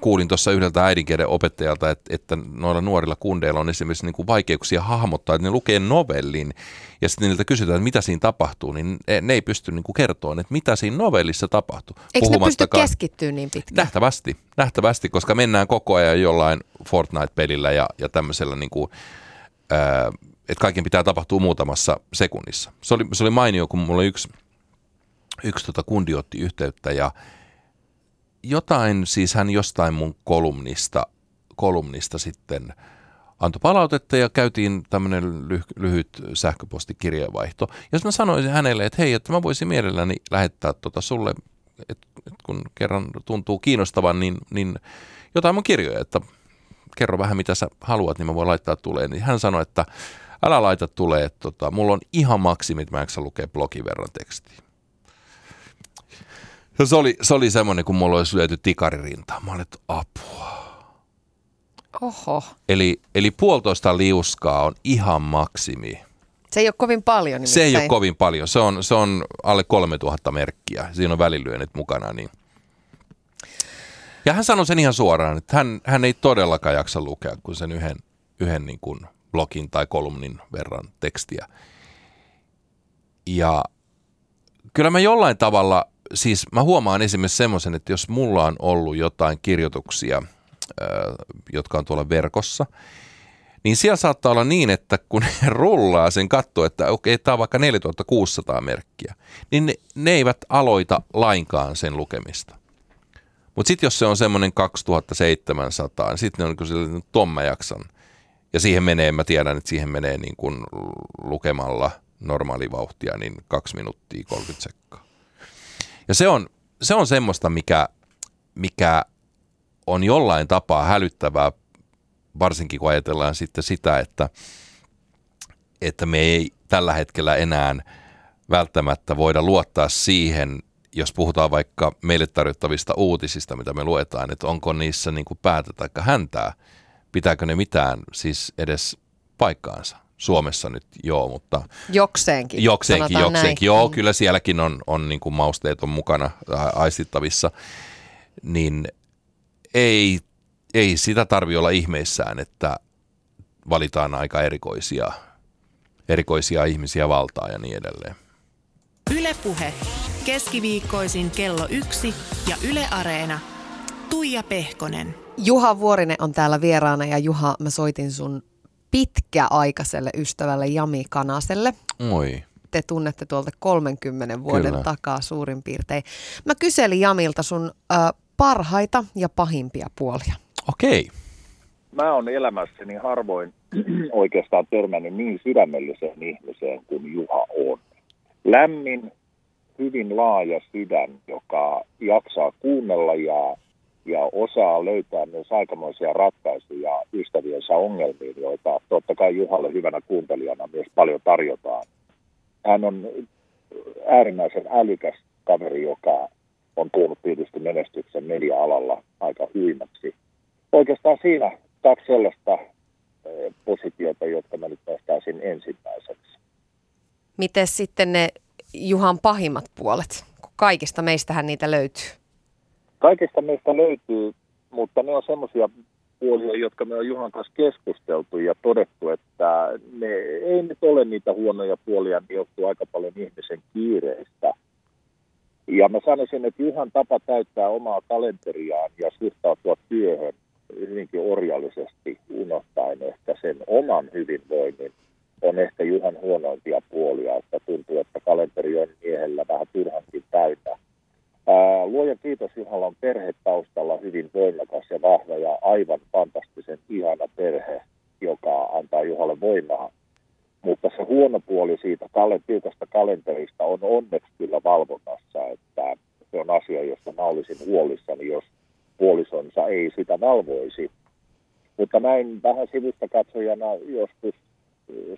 kuulin tuossa yhdeltä äidinkielen opettajalta, että, että noilla nuorilla kundeilla on esimerkiksi niin kuin vaikeuksia hahmottaa, että ne lukee novellin ja sitten niiltä kysytään, että mitä siinä tapahtuu, niin ne, ne ei pysty niin kuin kertomaan, että mitä siinä novellissa tapahtuu. Eikö ne pysty keskittyä niin pitkään? Nähtävästi, nähtävästi, koska mennään koko ajan jollain Fortnite-pelillä ja, ja tämmöisellä niin kuin, ää, että kaiken pitää tapahtua muutamassa sekunnissa. Se oli, se oli mainio, kun mulla yksi, yksi tota kundi otti yhteyttä ja jotain, siis hän jostain mun kolumnista, kolumnista sitten antoi palautetta ja käytiin tämmöinen lyh- lyhyt sähköpostikirjeenvaihto. Ja mä sanoisin hänelle, että hei, että mä voisin mielelläni lähettää tota sulle, että et kun kerran tuntuu kiinnostavan, niin, niin jotain mun kirjoja, että kerro vähän mitä sä haluat, niin mä voin laittaa tulee. Niin hän sanoi, että älä laita tulee, että tota, mulla on ihan maksimit, mä en lukea blogin verran tekstiä. Ja se oli, se oli semmoinen, kun mulla olisi lyöty tikaririntaan. Mä olin, että apua. Oho. Eli, eli puolitoista liuskaa on ihan maksimi. Se ei ole kovin paljon nimittäin. Se ei ole kovin paljon. Se on, se on alle 3000 merkkiä. Siinä on välilyönnit mukana. Niin. Ja hän sanoi sen ihan suoraan, että hän, hän ei todellakaan jaksa lukea kuin sen yhden, yhden niin kuin blogin tai kolumnin verran tekstiä. Ja kyllä mä jollain tavalla – siis mä huomaan esimerkiksi semmoisen, että jos mulla on ollut jotain kirjoituksia, jotka on tuolla verkossa, niin siellä saattaa olla niin, että kun ne rullaa sen katto, että okei, okay, tämä on vaikka 4600 merkkiä, niin ne, ne eivät aloita lainkaan sen lukemista. Mutta sitten jos se on semmoinen 2700, niin sitten ne on niin ton mä jaksan. Ja siihen menee, mä tiedän, että siihen menee niin kuin lukemalla normaalivauhtia, niin 2 minuuttia 30 sekkaa. Ja se on, se on semmoista, mikä, mikä on jollain tapaa hälyttävää, varsinkin kun ajatellaan sitten sitä, että, että me ei tällä hetkellä enää välttämättä voida luottaa siihen, jos puhutaan vaikka meille tarjottavista uutisista, mitä me luetaan, että onko niissä niin kuin päätä tai häntää, pitääkö ne mitään siis edes paikkaansa. Suomessa nyt joo, mutta... Jokseenkin. Jokseenkin, jokseenkin. Näin. Joo, mm. kyllä sielläkin on, on niin kuin mausteet on mukana aistittavissa. Niin ei, ei sitä tarvi olla ihmeissään, että valitaan aika erikoisia, erikoisia ihmisiä valtaa ja niin edelleen. Ylepuhe keskiviikkoisin kello yksi ja Yle Areena. Tuija Pehkonen. Juha Vuorinen on täällä vieraana ja Juha, mä soitin sun pitkäaikaiselle ystävälle Jami Kanaselle. Oi. Te tunnette tuolta 30 vuoden Kyllä. takaa suurin piirtein. Mä kyselin Jamilta sun ö, parhaita ja pahimpia puolia. Okei. Okay. Mä oon elämässäni harvoin oikeastaan törmännyt niin sydämelliseen ihmiseen kuin Juha on. Lämmin, hyvin laaja sydän, joka jaksaa kuunnella ja ja osaa löytää myös aikamoisia ratkaisuja ystäviensä ongelmiin, joita totta kai Juhalle hyvänä kuuntelijana myös paljon tarjotaan. Hän on äärimmäisen älykäs kaveri, joka on tuonut tietysti menestyksen media-alalla aika huimaksi. Oikeastaan siinä kaksi sellaista eh, positiota, jotka mä nyt nostaisin ensimmäiseksi. Miten sitten ne Juhan pahimmat puolet? Kaikista meistähän niitä löytyy. Kaikista meistä löytyy, mutta ne on semmoisia puolia, jotka me on Juhan kanssa keskusteltu ja todettu, että ne ei nyt ole niitä huonoja puolia, ne johtuu aika paljon ihmisen kiireistä. Ja mä sanoisin, että Juhan tapa täyttää omaa kalenteriaan ja suhtautua työhön hyvinkin orjallisesti unohtaen ehkä sen oman hyvinvoinnin on ehkä Juhan huonoimpia puolia, että tuntuu, että kalenteri on miehellä vähän turhankin täynnä Luoja kiitos, Juhalla on perhe taustalla hyvin voimakas ja vahva ja aivan fantastisen ihana perhe, joka antaa Juhalle voimaa. Mutta se huono puoli siitä tiukasta kalenterista on onneksi kyllä valvonnassa, että se on asia, josta mä olisin huolissani, jos puolisonsa ei sitä valvoisi. Mutta näin vähän sivusta katsojana joskus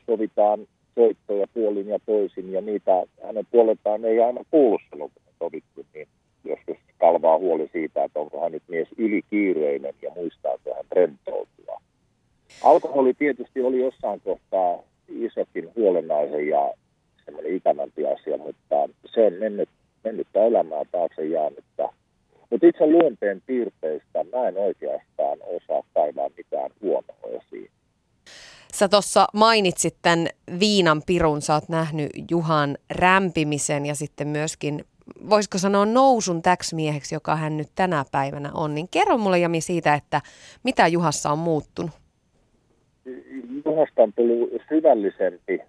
sovitaan soittoja puolin ja toisin, ja niitä hänen puoleltaan ei aina kuulu silloin, kun sovittu, niin joskus kalvaa huoli siitä, että onko hän nyt mies ylikiireinen ja muistaako hän rentoutua. Alkoholi tietysti oli jossain kohtaa isokin huolenaihe ja semmoinen ikävämpi asia, mutta se on mennyt, mennyttä elämää taakse jäänyttä. Mutta itse luonteen piirteistä mä en oikeastaan osaa kaivaa mitään huonoa esiin. Sä tuossa mainitsit tämän viinan pirun, sä oot nähnyt Juhan rämpimisen ja sitten myöskin, voisiko sanoa nousun täksi mieheksi, joka hän nyt tänä päivänä on. Niin kerro mulle Jami siitä, että mitä Juhassa on muuttunut. Juhasta on tullut syvällisempi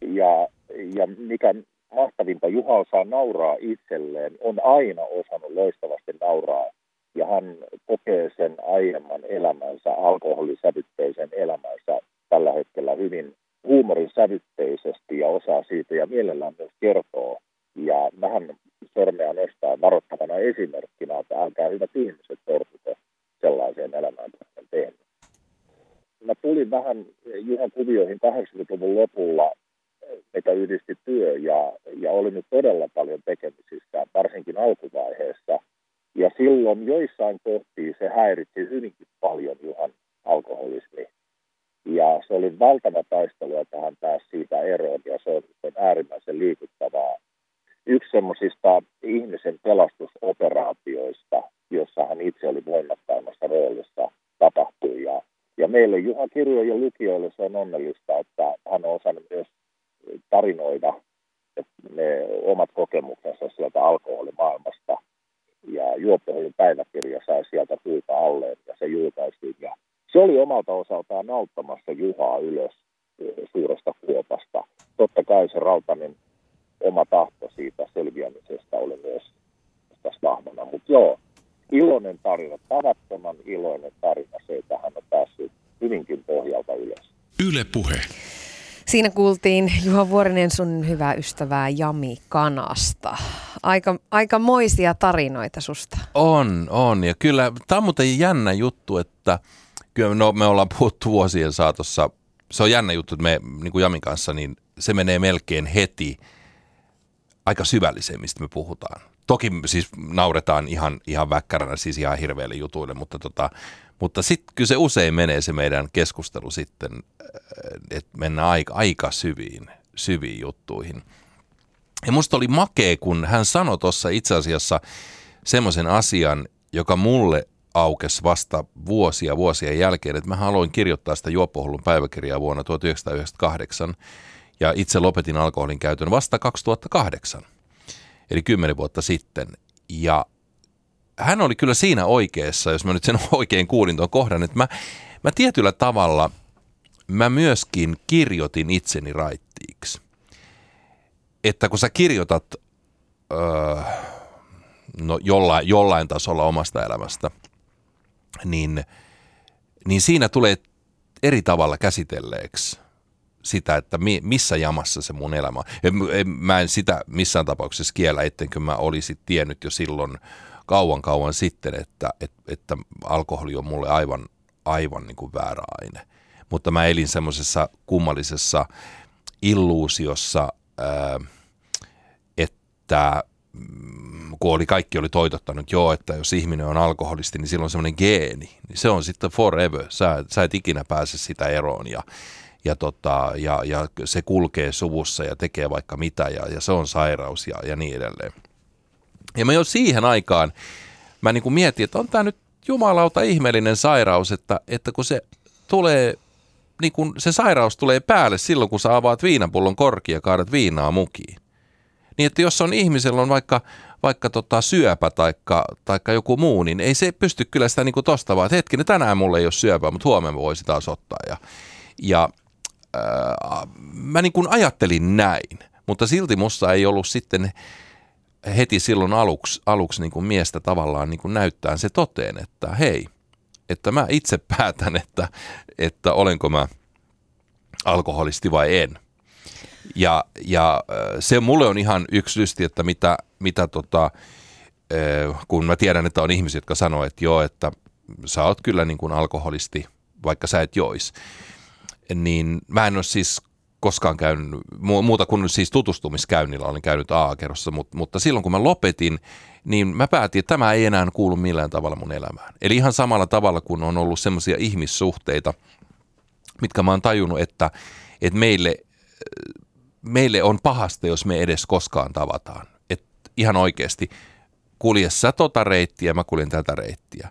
ja, ja mikä mahtavinta, Juha osaa nauraa itselleen, on aina osannut loistavasti nauraa ja hän kokee sen aiemman elämänsä, alkoholisävytteisen elämänsä tällä hetkellä hyvin huumorin sävytteisesti ja osaa siitä ja mielellään myös kertoo. Ja vähän sormea nostaa varoittavana esimerkkinä, että älkää hyvät ihmiset sortuko sellaiseen elämään, kuin tehnyt. Mä tulin vähän Juhan kuvioihin 80-luvun lopulla, mitä yhdisti työ ja, ja oli nyt todella paljon tekemisissä, varsinkin alkuvaiheessa. Ja silloin joissain kohtiin se häiritsi hyvinkin paljon Juhan alkoholismi ja se oli valtava taistelu, että hän pääsi siitä eroon ja se on äärimmäisen liikuttavaa. Yksi semmoisista ihmisen pelastusoperaatioista, jossa hän itse oli voimakkaimmassa roolissa, tapahtui. Ja, ja meille Juha Kirjo ja lukijoille se on onnellista, että hän on osannut myös tarinoida ne omat kokemuksensa sieltä alkoholimaailmasta. Ja Juoppoholin päiväkirja sai sieltä puuta alleen ja se julkaistiin. Ja se oli omalta osaltaan auttamassa Juhaa ylös eh, suuresta kuopasta. Totta kai se Rautanen oma tahto siitä selviämisestä oli myös tässä vahvana. Mutta joo, iloinen tarina, tavattoman iloinen tarina se, että hän on päässyt hyvinkin pohjalta ylös. Yle puhe. Siinä kuultiin Juha Vuorinen sun hyvää ystävää Jami Kanasta. Aika, aika moisia tarinoita susta. On, on. Ja kyllä tämä on muuten jännä juttu, että – kyllä no, me ollaan puhuttu vuosien saatossa. Se on jännä juttu, että me niin kuin Jamin kanssa, niin se menee melkein heti aika syvälliseen, mistä me puhutaan. Toki siis nauretaan ihan, ihan väkkäränä, siis ihan hirveille jutuille, mutta, tota, mutta sitten kyllä se usein menee se meidän keskustelu sitten, äh, että mennään aika, aika syviin, syviin juttuihin. Ja musta oli makea, kun hän sanoi tuossa itse asiassa semmoisen asian, joka mulle aukesi vasta vuosia vuosia jälkeen, että mä haluin kirjoittaa sitä juoppohullun päiväkirjaa vuonna 1998 ja itse lopetin alkoholin käytön vasta 2008, eli kymmenen vuotta sitten. Ja hän oli kyllä siinä oikeassa, jos mä nyt sen oikein kuulin tuon kohdan, että mä, mä tietyllä tavalla, mä myöskin kirjoitin itseni raittiiksi. Että kun sä kirjoitat öö, no jollain, jollain tasolla omasta elämästä – niin, niin siinä tulee eri tavalla käsitelleeksi sitä, että mi, missä jamassa se mun elämä on. Mä en sitä missään tapauksessa kiellä, ettenkö mä olisi tiennyt jo silloin kauan kauan sitten, että, että, että alkoholi on mulle aivan, aivan niin kuin väärä aine. Mutta mä elin semmoisessa kummallisessa illuusiossa, että kun oli, kaikki oli toitottanut, joo, että jos ihminen on alkoholisti, niin silloin on semmoinen geeni. Niin se on sitten forever. Sä, sä et ikinä pääse sitä eroon ja, ja, tota, ja, ja se kulkee suvussa ja tekee vaikka mitä ja, ja se on sairaus ja, ja niin edelleen. Ja mä jo siihen aikaan, mä niin kuin mietin, että on tämä nyt jumalauta ihmeellinen sairaus, että, että kun se tulee, niin kun se sairaus tulee päälle silloin, kun sä avaat viinapullon korki ja kaadat viinaa mukiin. Niin että jos on ihmisellä on vaikka, vaikka tota syöpä taikka, taikka joku muu, niin ei se pysty kyllä sitä niin tosta vaan, että hetkinen, tänään mulla ei ole syöpää, mutta huomenna voisi taas ottaa. Ja, ja äh, mä niin kuin ajattelin näin, mutta silti musta ei ollut sitten heti silloin aluksi, aluksi niin kuin miestä tavallaan niin kuin näyttää se toteen, että hei, että mä itse päätän, että, että olenko mä alkoholisti vai en. Ja, ja se mulle on ihan yksi lysti, että mitä, mitä tota, kun mä tiedän, että on ihmisiä, jotka sanoo, että joo, että sä oot kyllä niin kuin alkoholisti, vaikka sä et jois. Niin mä en ole siis koskaan käynyt, muuta kuin siis tutustumiskäynnillä olen käynyt A-kerrossa, mutta, mutta silloin kun mä lopetin, niin mä päätin, että tämä ei enää kuulu millään tavalla mun elämään. Eli ihan samalla tavalla kuin on ollut semmoisia ihmissuhteita, mitkä mä oon tajunnut, että, että meille, meille on pahasta, jos me edes koskaan tavataan. Että ihan oikeasti, kulje sä tota reittiä, mä kuljen tätä reittiä.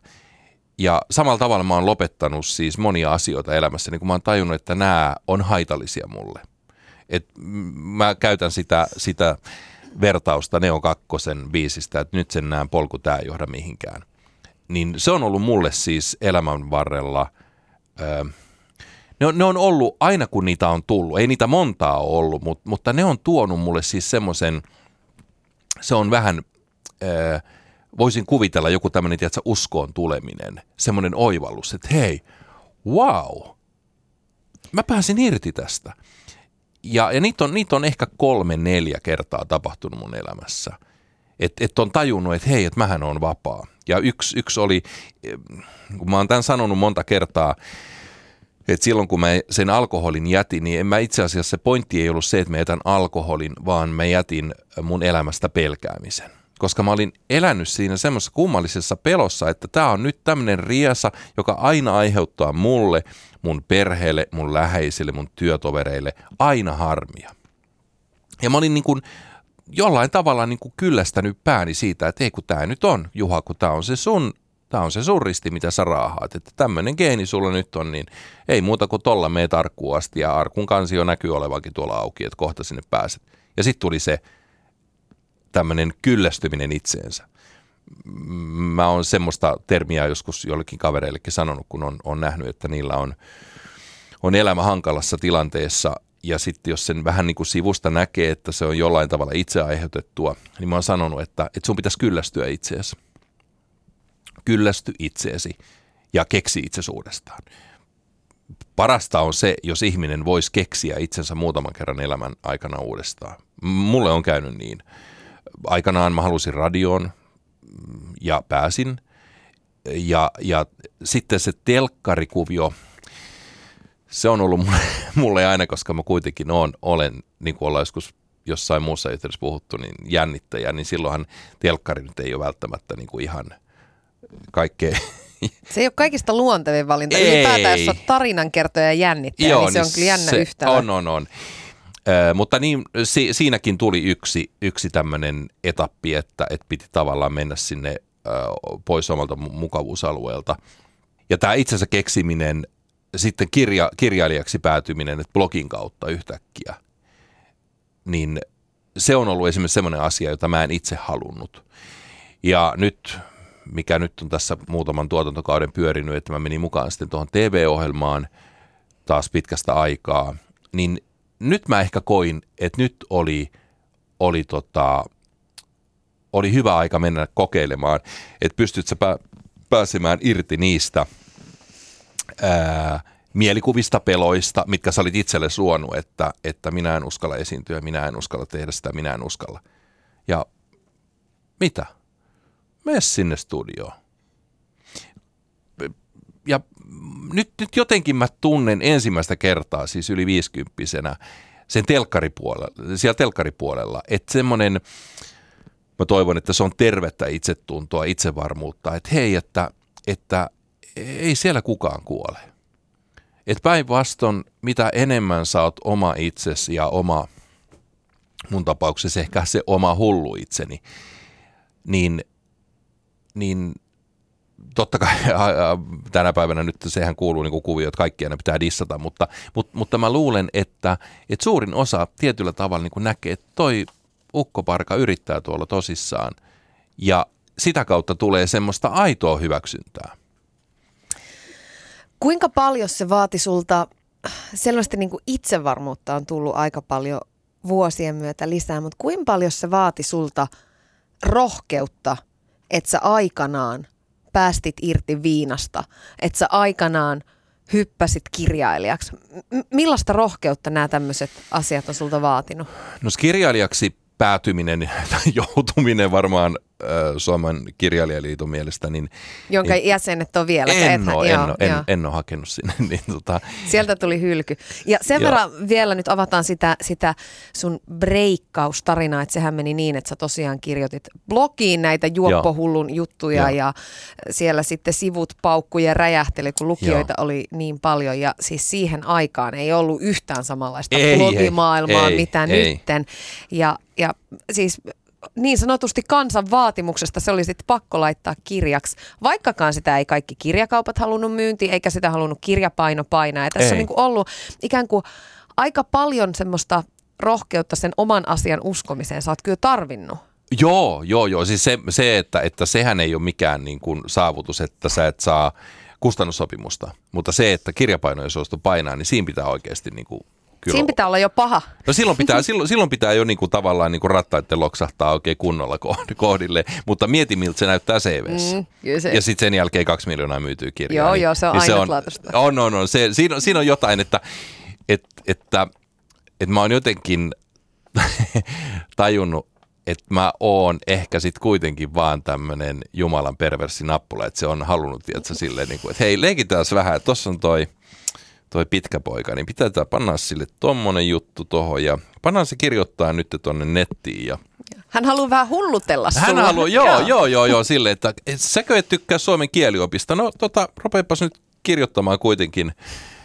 Ja samalla tavalla mä oon lopettanut siis monia asioita elämässä, niin kun mä oon tajunnut, että nämä on haitallisia mulle. Et mä käytän sitä, sitä vertausta Neo Kakkosen biisistä, että nyt sen näen polku tää ei johda mihinkään. Niin se on ollut mulle siis elämän varrella, öö, ne, on, ne on ollut aina kun niitä on tullut, ei niitä montaa ole ollut, mutta, mutta ne on tuonut mulle siis semmoisen, se on vähän, öö, voisin kuvitella joku tämmöinen, tiedätkö, uskoon tuleminen, semmoinen oivallus, että hei, wow, mä pääsin irti tästä. Ja, ja niitä, on, niitä on ehkä kolme, neljä kertaa tapahtunut mun elämässä. Että et on tajunnut, että hei, että mähän on vapaa. Ja yksi, yksi oli, kun mä oon tämän sanonut monta kertaa, että silloin kun mä sen alkoholin jätin, niin en mä itse asiassa se pointti ei ollut se, että mä jätän alkoholin, vaan mä jätin mun elämästä pelkäämisen koska mä olin elänyt siinä semmoisessa kummallisessa pelossa, että tämä on nyt tämmöinen riesa, joka aina aiheuttaa mulle, mun perheelle, mun läheisille, mun työtovereille aina harmia. Ja mä olin niin kuin jollain tavalla niin kuin kyllästänyt pääni siitä, että ei kun tämä nyt on, Juha, kun tämä on se sun Tämä on se surristi, mitä sä raahaat. Että tämmöinen geeni sulla nyt on, niin ei muuta kuin tolla mee tarkkuun asti. Ja arkun kansio näkyy olevankin tuolla auki, että kohta sinne pääset. Ja sitten tuli se tämmöinen kyllästyminen itseensä. Mä oon semmoista termiä joskus jollekin kavereillekin sanonut, kun on, on nähnyt, että niillä on, on elämä hankalassa tilanteessa ja sitten jos sen vähän niin kuin sivusta näkee, että se on jollain tavalla itse aiheutettua, niin mä oon sanonut, että, että sun pitäisi kyllästyä itseesi. Kyllästy itseesi ja keksi itsesuudestaan. Parasta on se, jos ihminen voisi keksiä itsensä muutaman kerran elämän aikana uudestaan. Mulle on käynyt niin aikanaan mä halusin radioon ja pääsin. Ja, ja sitten se telkkarikuvio, se on ollut mulle, mulle aina, koska mä kuitenkin on, olen, niin kuin ollaan joskus jossain muussa yhteydessä puhuttu, niin jännittäjä, niin silloinhan telkkari nyt ei ole välttämättä niin kuin ihan kaikkea se ei ole kaikista luontevin valinta. Ei. Ylipäätään, jos on tarinankertoja ja jännittäjä, Joo, niin se niin on kyllä jännä yhtälö. On, on, on mutta niin, si, siinäkin tuli yksi, yksi tämmöinen etappi, että, että piti tavallaan mennä sinne ö, pois omalta mukavuusalueelta. Ja tämä itsensä keksiminen, sitten kirja, kirjailijaksi päätyminen, että blogin kautta yhtäkkiä, niin se on ollut esimerkiksi semmoinen asia, jota mä en itse halunnut. Ja nyt, mikä nyt on tässä muutaman tuotantokauden pyörinyt, että mä menin mukaan sitten tuohon TV-ohjelmaan taas pitkästä aikaa, niin nyt mä ehkä koin, että nyt oli, oli, tota, oli hyvä aika mennä kokeilemaan, että pystyt sä pääsemään irti niistä ää, mielikuvista, peloista, mitkä sä olit itselle suonut, että, että minä en uskalla esiintyä, minä en uskalla tehdä sitä, minä en uskalla. Ja mitä? Mene sinne studioon. Ja nyt, nyt jotenkin mä tunnen ensimmäistä kertaa, siis yli viisikymppisenä, sen telkkaripuolella, siellä telkkaripuolella, että semmoinen, mä toivon, että se on tervettä itsetuntoa, itsevarmuutta, että hei, että, että ei siellä kukaan kuole. Että päinvastoin, mitä enemmän sä oot oma itsesi ja oma, mun tapauksessa ehkä se oma hullu itseni, niin, niin totta kai tänä päivänä nyt sehän kuuluu niin kuvio, että kaikkia ne pitää dissata, mutta, mutta, mutta mä luulen, että, että suurin osa tietyllä tavalla niin näkee, että toi ukkoparka yrittää tuolla tosissaan ja sitä kautta tulee semmoista aitoa hyväksyntää. Kuinka paljon se vaati sulta, selvästi niin kuin itsevarmuutta on tullut aika paljon vuosien myötä lisää, mutta kuinka paljon se vaati sulta rohkeutta, että sä aikanaan päästit irti viinasta, että sä aikanaan hyppäsit kirjailijaksi. M- millaista rohkeutta nämä tämmöiset asiat on sulta vaatinut? No kirjailijaksi päätyminen tai joutuminen varmaan Suomen kirjailijaliiton mielestä, niin... Jonka niin, jäsenet on vielä. En ole, en, ole, en, en ole hakenut sinne. Niin, tota. Sieltä tuli hylky. Ja sen verran vielä nyt avataan sitä, sitä sun breikkaustarinaa, että sehän meni niin, että sä tosiaan kirjoitit blogiin näitä juoppohullun juttuja joo. ja siellä sitten sivut paukkuja ja räjähteli, kun lukijoita joo. oli niin paljon. Ja siis siihen aikaan ei ollut yhtään samanlaista ei, blogimaailmaa, ei, mitä ei. nytten. Ja, ja siis niin sanotusti kansan vaatimuksesta se oli sitten pakko laittaa kirjaksi, vaikkakaan sitä ei kaikki kirjakaupat halunnut myynti, eikä sitä halunnut kirjapaino painaa. Ja tässä ei. on niin kuin ollut ikään kuin aika paljon semmoista rohkeutta sen oman asian uskomiseen sä oot kyllä tarvinnut. Joo, joo, joo. Siis se, se että, että sehän ei ole mikään niin kuin saavutus, että sä et saa kustannussopimusta. Mutta se, että kirjapaino ei suostu painaa, niin siinä pitää oikeasti niin kuin Kyllä. Siinä pitää olla jo paha. No silloin pitää, silloin, silloin pitää jo niinku tavallaan niinku rattaiden loksahtaa oikein kunnolla kohdille, mutta mieti miltä se näyttää CVssä. Mm, se. Ja sitten sen jälkeen kaksi miljoonaa myytyy kirjaa. Joo, niin, joo, se on niin ainutlaatuista. Se on, on, on, on. Se, siinä, on, siinä on jotain, että, että, että, että mä oon jotenkin tajunnut, että mä oon ehkä sitten kuitenkin vaan tämmöinen Jumalan perversi nappula, että se on halunnut, tiedätkö, silleen, niin kuin, että hei, leikitään vähän, että tossa on toi – toi pitkä poika, niin pitää panna sille tommonen juttu tohon ja pannaan se kirjoittaa nyt tonne nettiin ja hän haluaa vähän hullutella sulla. Hän haluaa, joo, joo, joo, joo, joo sille, että et, säkö et tykkää suomen kieliopista? No tota, rupeapas nyt kirjoittamaan kuitenkin,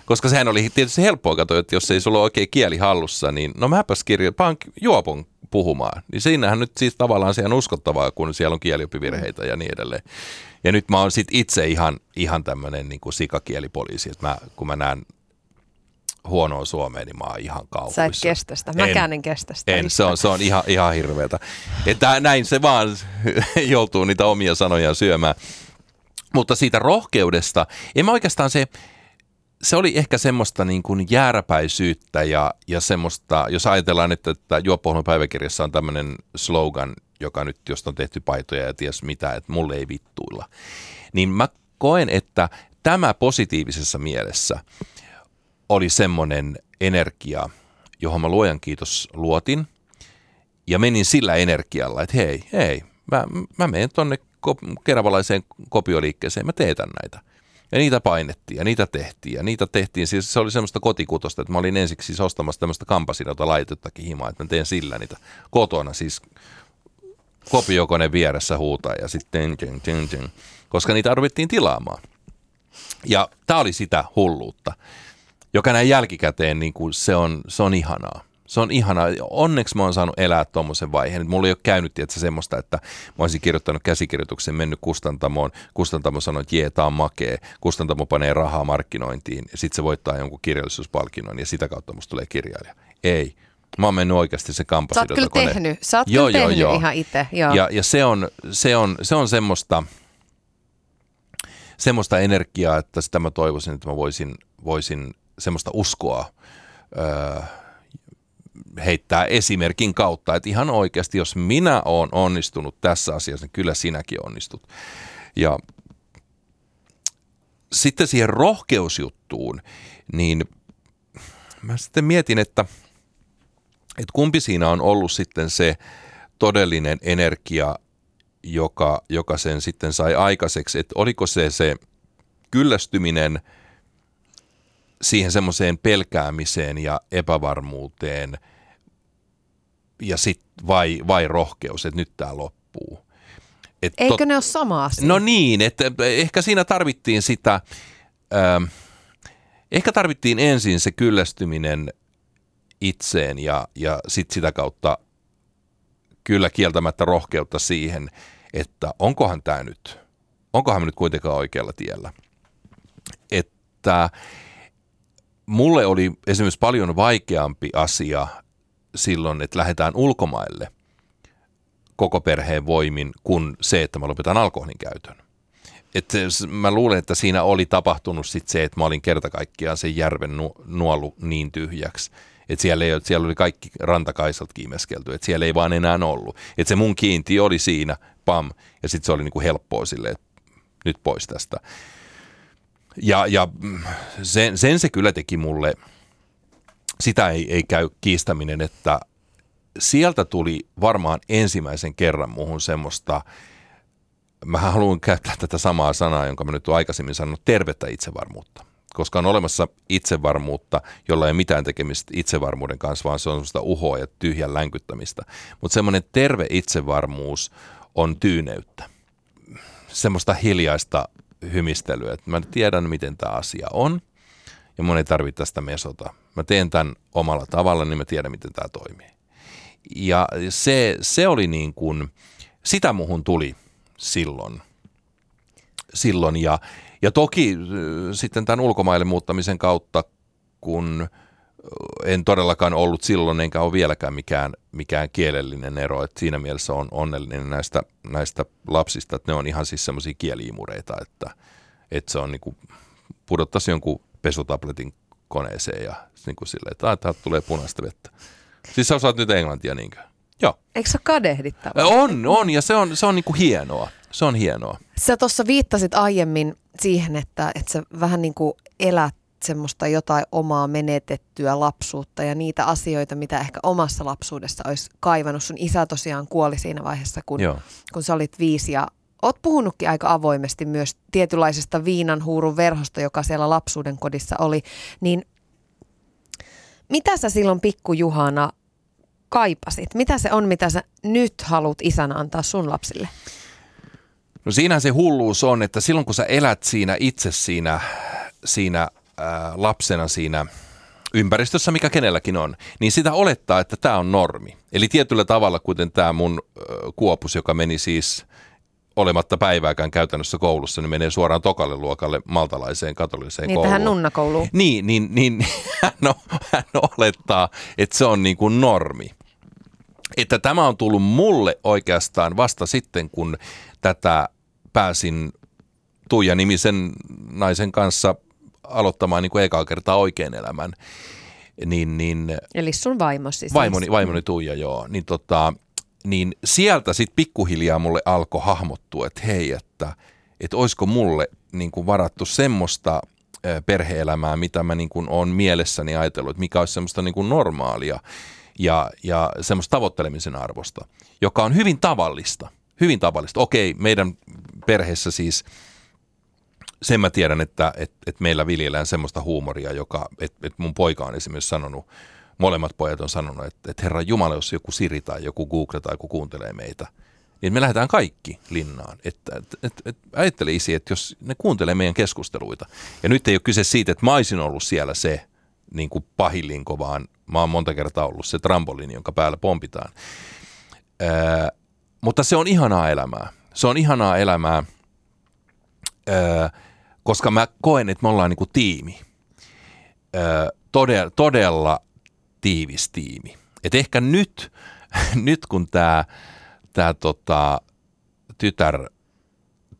koska sehän oli tietysti helppoa katsoa, että jos ei sulla ole oikein kieli hallussa, niin no mäpäs kirjoitan, juopon puhumaan. Niin siinähän nyt siis tavallaan se on uskottavaa, kun siellä on kielioppivirheitä ja niin edelleen. Ja nyt mä oon sit itse ihan, ihan tämmöinen niin sikakielipoliisi, että mä, kun mä näen huonoa suomea, niin mä oon ihan kauhuissa. Sä et kestä sitä. Mäkään en, en kestä sitä. En, se on, se on ihan, ihan hirveätä. Että näin se vaan joutuu niitä omia sanoja syömään. Mutta siitä rohkeudesta, en mä oikeastaan se, se oli ehkä semmoista niin kuin jääräpäisyyttä ja, ja semmoista, jos ajatellaan, että, että Juoppohjelman päiväkirjassa on tämmöinen slogan, joka nyt, josta on tehty paitoja ja ties mitä, että mulle ei vittuilla. Niin mä koen, että tämä positiivisessa mielessä – oli semmoinen energia, johon mä luojan kiitos luotin. Ja menin sillä energialla, että hei, hei, mä, mä menen tonne keravalaiseen kopioliikkeeseen, mä teetän näitä. Ja niitä painettiin ja niitä tehtiin ja niitä tehtiin. Siis se oli semmoista kotikutosta, että mä olin ensiksi siis ostamassa tämmöistä kampasinota laitettakin himaa, että mä teen sillä niitä kotona siis kopiokone vieressä huutaa ja sitten koska niitä ruvettiin tilaamaan. Ja tämä oli sitä hulluutta joka näin jälkikäteen niin kuin se, on, se on ihanaa. Se on ihanaa. Onneksi mä oon saanut elää tuommoisen vaiheen. Mulla ei ole käynyt tietysti semmoista, että mä olisin kirjoittanut käsikirjoituksen, mennyt kustantamoon. Kustantamo sanoi, että jee, tää on makee. Kustantamo panee rahaa markkinointiin. Ja sit se voittaa jonkun kirjallisuuspalkinnon ja sitä kautta musta tulee kirjailija. Ei. Mä oon mennyt oikeasti se kampa Sä oot kyllä kone. tehnyt. Sä oot joo, kyllä joo, tehnyt joo. ihan itse. Joo. Ja, ja se, on, se, on, se on semmoista, semmoista energiaa, että sitä mä toivoisin, että mä voisin, voisin semmoista uskoa öö, heittää esimerkin kautta, että ihan oikeasti, jos minä olen onnistunut tässä asiassa, niin kyllä sinäkin onnistut. Ja sitten siihen rohkeusjuttuun, niin mä sitten mietin, että, että kumpi siinä on ollut sitten se todellinen energia, joka, joka sen sitten sai aikaiseksi, että oliko se se kyllästyminen – siihen semmoiseen pelkäämiseen ja epävarmuuteen ja sit vai, vai rohkeus, että nyt tämä loppuu. Et Eikö tot... ne ole sama asia? No niin, että ehkä siinä tarvittiin sitä, ähm, ehkä tarvittiin ensin se kyllästyminen itseen ja, ja sitten sitä kautta kyllä kieltämättä rohkeutta siihen, että onkohan tämä nyt, onkohan me nyt kuitenkaan oikealla tiellä. Että mulle oli esimerkiksi paljon vaikeampi asia silloin, että lähdetään ulkomaille koko perheen voimin, kuin se, että mä lopetan alkoholin käytön. Et mä luulen, että siinä oli tapahtunut sit se, että mä olin kerta kaikkiaan sen järven nu- nuolu niin tyhjäksi. Että siellä, ei, siellä oli kaikki rantakaisat kiimeskelty, että siellä ei vaan enää ollut. Että se mun kiinti oli siinä, pam, ja sitten se oli niinku helppoa silleen, että nyt pois tästä. Ja, ja sen, sen se kyllä teki mulle, sitä ei, ei käy kiistäminen, että sieltä tuli varmaan ensimmäisen kerran muuhun semmoista, mä haluan käyttää tätä samaa sanaa, jonka mä nyt olen aikaisemmin sanonut, tervettä itsevarmuutta. Koska on olemassa itsevarmuutta, jolla ei mitään tekemistä itsevarmuuden kanssa, vaan se on semmoista uhoa ja tyhjän länkyttämistä. Mutta semmoinen terve itsevarmuus on tyyneyttä. Semmoista hiljaista hymistelyä, että mä tiedän, miten tämä asia on, ja mun ei tarvitse tästä mesota. Mä teen tämän omalla tavalla, niin mä tiedän, miten tämä toimii. Ja se, se oli niin kuin, sitä muhun tuli silloin. silloin. Ja, ja toki äh, sitten tämän ulkomaille muuttamisen kautta, kun en todellakaan ollut silloin enkä ole vieläkään mikään, mikään kielellinen ero. että siinä mielessä on onnellinen näistä, näistä lapsista, että ne on ihan siis semmoisia kieliimureita, että, että se on niin kuin, pudottaisi jonkun pesutabletin koneeseen ja niin kuin silleen, että täältä tulee punaista vettä. Siis sä osaat nyt englantia niinkö? Joo. Eikö se ole kadehdittavaa? On, on ja se on, se on niin kuin hienoa. Se on hienoa. Sä tuossa viittasit aiemmin siihen, että, että sä vähän niin kuin elät semmoista jotain omaa menetettyä lapsuutta ja niitä asioita, mitä ehkä omassa lapsuudessa olisi kaivannut. Sun isä tosiaan kuoli siinä vaiheessa, kun, kun sä olit viisi ja Oot puhunutkin aika avoimesti myös tietynlaisesta viinanhuurun verhosta, joka siellä lapsuuden kodissa oli. Niin mitä sä silloin pikkujuhana kaipasit? Mitä se on, mitä sä nyt haluat isänä antaa sun lapsille? No siinä se hulluus on, että silloin kun sä elät siinä itse siinä, siinä lapsena siinä ympäristössä, mikä kenelläkin on, niin sitä olettaa, että tämä on normi. Eli tietyllä tavalla, kuten tämä mun kuopus, joka meni siis olematta päivääkään käytännössä koulussa, niin menee suoraan tokalle luokalle maltalaiseen katoliseen niin, kouluun. Tähän nunnakouluun. Niin, niin, niin hän, hän olettaa, että se on niin kuin normi. Että tämä on tullut mulle oikeastaan vasta sitten, kun tätä pääsin Tuija-nimisen naisen kanssa aloittamaan niin kuin ekaa kertaa oikein elämän. Niin, niin, Eli sun vaimosi siis. Vaimoni, vaimoni Tuija, joo. Niin, tota, niin sieltä sitten pikkuhiljaa mulle alkoi hahmottua, että hei, että, että olisiko mulle niin kuin varattu semmoista perheelämää, mitä mä niin kuin olen mielessäni ajatellut, että mikä olisi semmoista niin kuin normaalia ja, ja semmoista tavoittelemisen arvosta, joka on hyvin tavallista. Hyvin tavallista. Okei, meidän perheessä siis – sen mä tiedän, että, että, että meillä viljellään semmoista huumoria, joka, että, että mun poika on esimerkiksi sanonut, molemmat pojat on sanonut, että, että Herra Jumala, jos joku Siri tai joku Google tai joku kuuntelee meitä, niin me lähdetään kaikki linnaan. Että, että, että, että ajattele isi, että jos ne kuuntelee meidän keskusteluita, ja nyt ei ole kyse siitä, että mä olisin ollut siellä se niin kuin pahillinko, vaan mä oon monta kertaa ollut se trampolini, jonka päällä pompitaan. Ää, mutta se on ihanaa elämää. Se on ihanaa elämää. Ää, koska mä koen, että me ollaan niinku tiimi. Ö, todella, todella tiivis tiimi. Et ehkä nyt, nyt kun tämä tää tota, tytär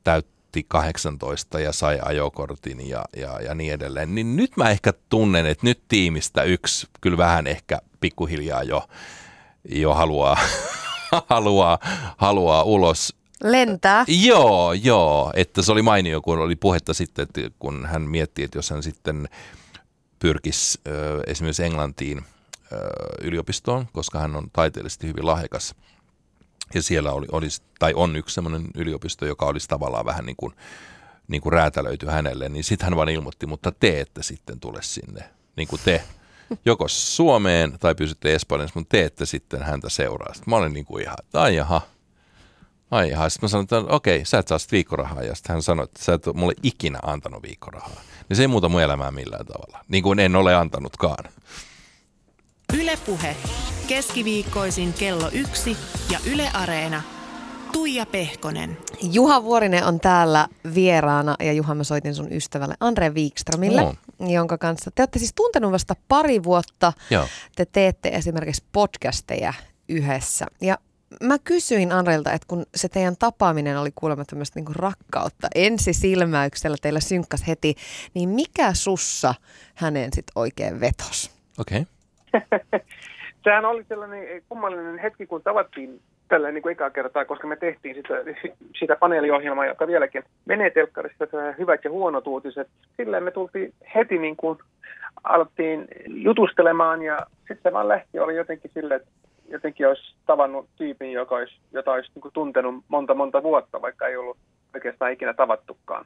täytti 18 ja sai ajokortin ja, ja, ja niin edelleen, niin nyt mä ehkä tunnen, että nyt tiimistä yksi kyllä vähän ehkä pikkuhiljaa jo, jo haluaa, haluaa, haluaa ulos Lentää. Joo, joo. Että se oli mainio, kun oli puhetta sitten, että kun hän mietti, että jos hän sitten pyrkisi äh, esimerkiksi Englantiin äh, yliopistoon, koska hän on taiteellisesti hyvin lahjakas. Ja siellä oli, olisi, tai on yksi sellainen yliopisto, joka olisi tavallaan vähän niin kuin, niin kuin räätälöity hänelle, niin sitten hän vaan ilmoitti, mutta te ette sitten tule sinne, niin kuin te, joko Suomeen tai pysytte Espanjassa, mutta te ette sitten häntä seuraa. Sitten mä olin niin kuin ihan, ai jaha, Ai ihan. Sitten mä sanoin, että okei, sä et saa viikkorahaa. Ja sitten hän sanoi, että sä et ole mulle ikinä antanut viikkorahaa. Niin se ei muuta mun elämää millään tavalla. Niin kuin en ole antanutkaan. Ylepuhe. Keskiviikkoisin kello yksi ja Yle Areena. Tuija Pehkonen. Juha Vuorinen on täällä vieraana ja Juha mä soitin sun ystävälle Andre Wikströmille, no. jonka kanssa te olette siis tuntenut vasta pari vuotta. Joo. Te teette esimerkiksi podcasteja yhdessä. Ja mä kysyin Andreilta, että kun se teidän tapaaminen oli kuulemma tämmöistä niinku rakkautta, ensisilmäyksellä teillä synkkas heti, niin mikä sussa hänen sitten oikein vetos? Okei. Okay. Sehän oli sellainen kummallinen hetki, kun tavattiin tällä niin kuin ekaa kertaa, koska me tehtiin sitä, sitä paneeliohjelmaa, joka vieläkin menee telkkarissa, hyvät ja huonot uutiset. Silleen me tultiin heti niin kuin alettiin jutustelemaan ja sitten se vaan lähti, oli jotenkin sille, että jotenkin olisi tavannut tyypin, joka olisi, jota olisi niin kuin tuntenut monta monta vuotta, vaikka ei ollut oikeastaan ikinä tavattukaan.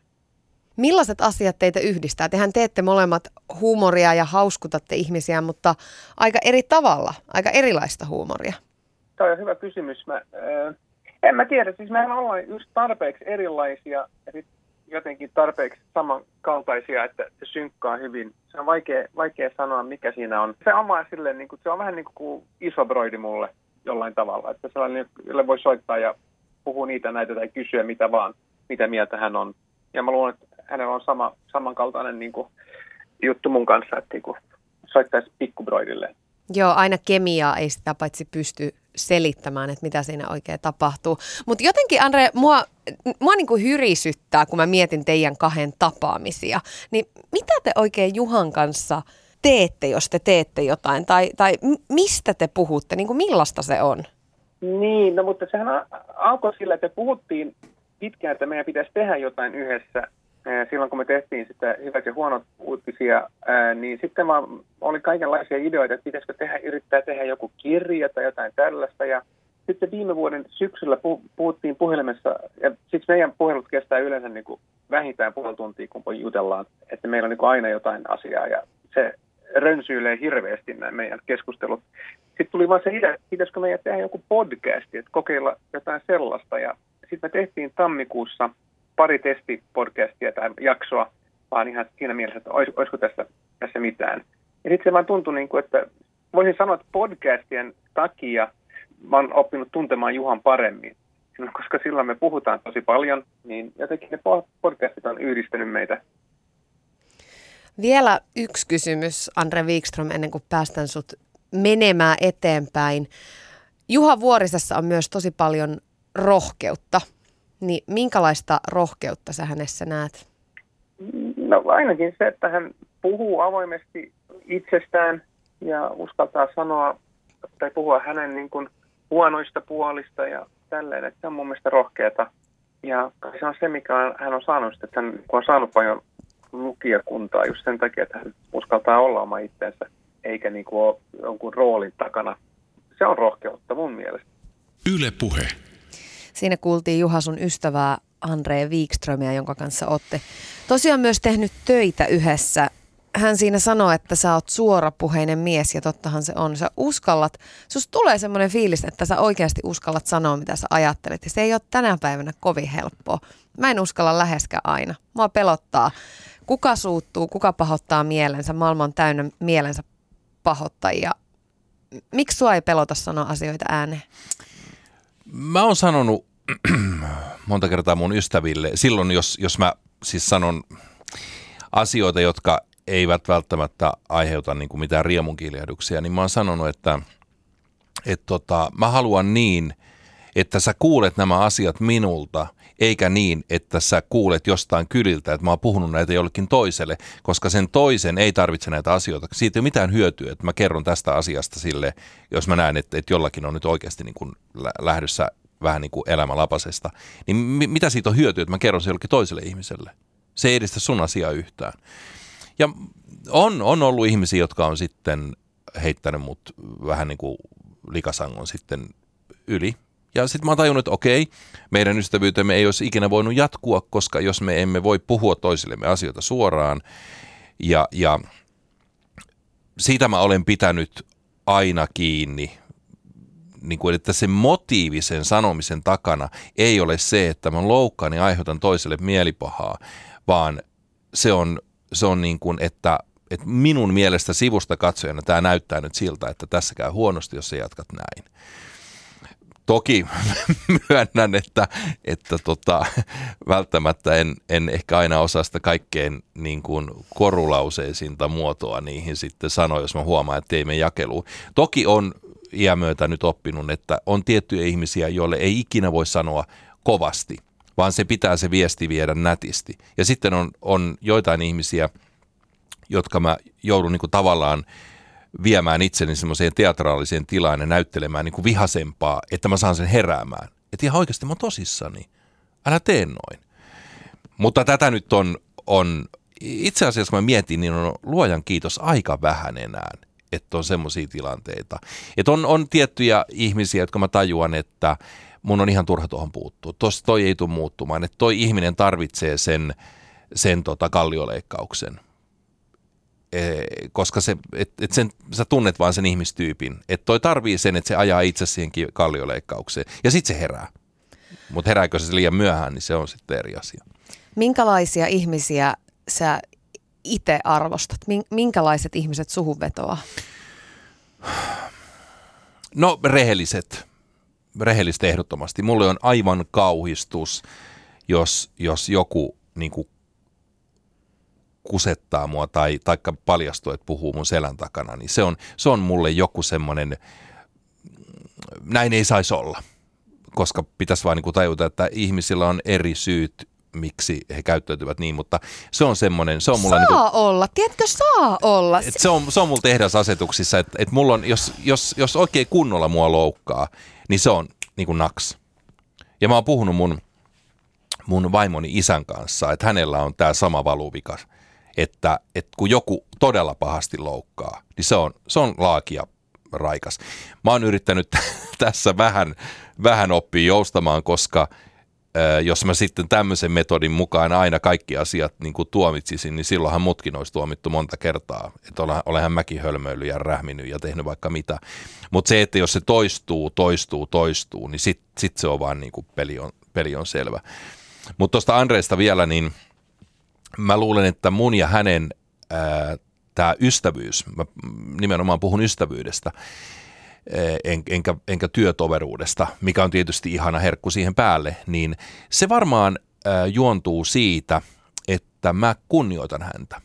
Millaiset asiat teitä yhdistää? Tehän teette molemmat huumoria ja hauskutatte ihmisiä, mutta aika eri tavalla, aika erilaista huumoria. Tämä on hyvä kysymys. Mä, äh, en mä tiedä, siis mehän ollaan just tarpeeksi erilaisia ja sit jotenkin tarpeeksi samankaltaisia, että se synkkaa hyvin. Se on vaikea, vaikea sanoa, mikä siinä on. Se on, silleen, niin kuin, se on vähän niin kuin iso broidi mulle jollain tavalla, että sellainen, jolle voi soittaa ja puhua niitä näitä tai kysyä mitä vaan, mitä mieltä hän on. Ja mä luulen, että hänellä on sama, samankaltainen niin kuin, juttu mun kanssa, että niin kuin, soittaisi pikkubroidille. Joo, aina kemiaa ei sitä paitsi pysty selittämään, että mitä siinä oikein tapahtuu. Mutta jotenkin, Andre, mua, mua niinku hyrisyttää, kun mä mietin teidän kahden tapaamisia. Niin mitä te oikein Juhan kanssa teette, jos te teette jotain? Tai, tai mistä te puhutte? Niin kuin millaista se on? Niin, no mutta sehän alkoi sillä, että puhuttiin pitkään, että meidän pitäisi tehdä jotain yhdessä silloin kun me tehtiin sitä hyvät ja huonot uutisia, niin sitten vaan oli kaikenlaisia ideoita, että pitäisikö tehdä, yrittää tehdä joku kirja tai jotain tällaista. Ja sitten viime vuoden syksyllä puhuttiin puhelimessa, ja siksi meidän puhelut kestää yleensä niin kuin vähintään puoli tuntia, kun jutellaan, että meillä on niin kuin aina jotain asiaa, ja se rönsyilee hirveästi nämä meidän keskustelut. Sitten tuli vaan se idea, että pitäisikö meidän tehdä joku podcasti, että kokeilla jotain sellaista, ja sitten me tehtiin tammikuussa – pari testipodcastia tai jaksoa, vaan ihan siinä mielessä, että olis, olisiko tässä, tässä mitään. Ja sitten se vaan tuntui, niin kuin, että voisin sanoa, että podcastien takia mä oon oppinut tuntemaan Juhan paremmin. Koska silloin me puhutaan tosi paljon, niin jotenkin ne podcastit on yhdistänyt meitä. Vielä yksi kysymys, Andre Wikström, ennen kuin päästän sut menemään eteenpäin. Juha Vuorisessa on myös tosi paljon rohkeutta niin minkälaista rohkeutta sä hänessä näet? No ainakin se, että hän puhuu avoimesti itsestään ja uskaltaa sanoa tai puhua hänen niin kuin huonoista puolista ja tälleen, että se on mun mielestä rohkeata. Ja se on se, mikä hän on saanut, että hän on saanut paljon lukijakuntaa just sen takia, että hän uskaltaa olla oma itsensä, eikä niin kuin ole jonkun roolin takana. Se on rohkeutta mun mielestä. Yle puhe. Siinä kuultiin Juha sun ystävää Andre Wikströmiä, jonka kanssa olette tosiaan myös tehnyt töitä yhdessä. Hän siinä sanoi, että sä oot suorapuheinen mies ja tottahan se on. Sä uskallat, sus tulee semmoinen fiilis, että sä oikeasti uskallat sanoa, mitä sä ajattelet. Ja se ei ole tänä päivänä kovin helppoa. Mä en uskalla läheskään aina. Mua pelottaa. Kuka suuttuu, kuka pahoittaa mielensä. Maailma on täynnä mielensä pahoittajia. Miksi sua ei pelota sanoa asioita ääneen? Mä oon sanonut monta kertaa mun ystäville, silloin jos, jos mä siis sanon asioita, jotka eivät välttämättä aiheuta niin kuin mitään riemunkiljahduksia, niin mä oon sanonut, että et tota, mä haluan niin, että sä kuulet nämä asiat minulta, eikä niin, että sä kuulet jostain kyliltä, että mä oon puhunut näitä jollekin toiselle, koska sen toisen ei tarvitse näitä asioita. Siitä ei ole mitään hyötyä, että mä kerron tästä asiasta sille, jos mä näen, että, että jollakin on nyt oikeasti niin kuin lähdössä vähän niin kuin elämälapasesta, niin mi- mitä siitä on hyötyä, että mä kerron se jollekin toiselle ihmiselle? Se ei edistä sun asiaa yhtään. Ja on, on ollut ihmisiä, jotka on sitten heittänyt mut vähän niin kuin likasangon sitten yli. Ja sitten mä oon tajunnut, että okei, meidän ystävyytemme ei olisi ikinä voinut jatkua, koska jos me emme voi puhua toisillemme asioita suoraan, ja, ja siitä mä olen pitänyt aina kiinni niin kuin, että se motiivi sen sanomisen takana ei ole se, että mä loukkaan ja aiheutan toiselle mielipahaa, vaan se on, se on niin kuin, että, että minun mielestä sivusta katsojana tämä näyttää nyt siltä, että tässä käy huonosti, jos sä jatkat näin. Toki myönnän, että, että tota, välttämättä en, en ehkä aina osaa sitä kaikkein niin kuin korulauseisinta muotoa niihin sitten sanoa, jos mä huomaan, että ei me jakelu. Toki on iän myötä nyt oppinut, että on tiettyjä ihmisiä, joille ei ikinä voi sanoa kovasti, vaan se pitää se viesti viedä nätisti. Ja sitten on, on joitain ihmisiä, jotka mä joudun niin kuin tavallaan viemään itseni semmoiseen teatraaliseen tilaan ja näyttelemään niin kuin vihasempaa, että mä saan sen heräämään. Että ihan oikeasti mä oon tosissani. Älä tee noin. Mutta tätä nyt on, on itse asiassa kun mä mietin, niin on luojan kiitos aika vähän enää, että on semmoisia tilanteita. Että on, on tiettyjä ihmisiä, jotka mä tajuan, että mun on ihan turha tuohon puuttua. Tuossa toi ei tule muuttumaan, että toi ihminen tarvitsee sen, sen tota kallioleikkauksen. E, koska se, et, et sen, sä tunnet vaan sen ihmistyypin. Että toi tarvii sen, että se ajaa itse siihen kallioleikkaukseen. Ja sitten se herää. Mutta herääkö se liian myöhään, niin se on sitten eri asia. Minkälaisia ihmisiä sä itse arvostat? Minkälaiset ihmiset suhun vetoaa? No rehelliset. Rehelliset ehdottomasti. Mulle on aivan kauhistus, jos, jos joku niin kuin, kusettaa mua tai taikka paljastuu, että puhuu mun selän takana, niin se on, se on mulle joku semmoinen, näin ei saisi olla. Koska pitäisi vaan niin kuin tajuta, että ihmisillä on eri syyt miksi he käyttäytyvät niin, mutta se on semmoinen, se on mulla... Saa niin kuin, olla, tiedätkö, saa olla. Et se, on, se on mulla tehdasasetuksissa, että et mulla on, jos, jos, jos oikein kunnolla mua loukkaa, niin se on niin kuin naks. Ja mä oon puhunut mun, mun vaimoni isän kanssa, että hänellä on tämä sama valuvika, että, että kun joku todella pahasti loukkaa, niin se on, se on laakia raikas. Mä oon yrittänyt tässä vähän, vähän oppia joustamaan, koska – jos mä sitten tämmöisen metodin mukaan aina kaikki asiat niin kuin tuomitsisin, niin silloinhan mutkin olisi tuomittu monta kertaa. Että olenhan mäkin hölmöillyt ja rähminyt ja tehnyt vaikka mitä. Mutta se, että jos se toistuu, toistuu, toistuu, niin sitten sit se on vaan niin kuin peli, on, peli on selvä. Mutta tuosta Andreesta vielä, niin mä luulen, että mun ja hänen tämä ystävyys, mä nimenomaan puhun ystävyydestä, en, enkä, enkä työtoveruudesta, mikä on tietysti ihana herkku siihen päälle, niin se varmaan juontuu siitä, että mä kunnioitan häntä.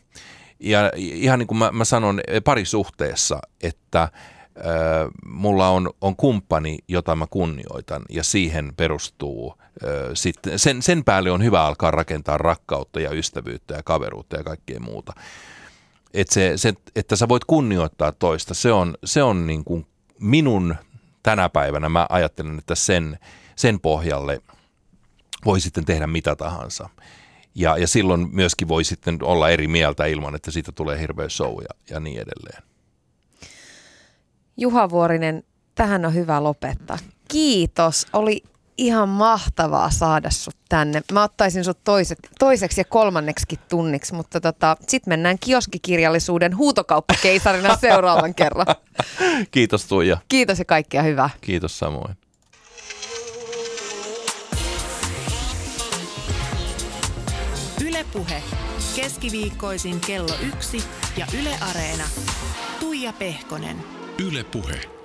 Ja ihan niin kuin mä, mä sanon parisuhteessa, että mulla on, on kumppani, jota mä kunnioitan ja siihen perustuu sitten, sen, sen päälle on hyvä alkaa rakentaa rakkautta ja ystävyyttä ja kaveruutta ja kaikkea muuta. Et se, se, että sä voit kunnioittaa toista, se on, se on niin kuin minun tänä päivänä mä ajattelen, että sen, sen pohjalle voi sitten tehdä mitä tahansa. Ja, ja silloin myöskin voi sitten olla eri mieltä ilman, että siitä tulee hirveä show ja, ja niin edelleen. Juha Vuorinen, tähän on hyvä lopettaa. Kiitos. Oli ihan mahtavaa saada sut tänne. Mä ottaisin sut toiset, toiseksi ja kolmanneksi tunniksi, mutta tota, sitten mennään kioskikirjallisuuden huutokauppakeisarina seuraavan kerran. Kiitos Tuija. Kiitos ja kaikkea hyvää. Kiitos samoin. Ylepuhe keskiviikkoisin kello yksi ja Yle Areena. Tuija Pehkonen. Ylepuhe.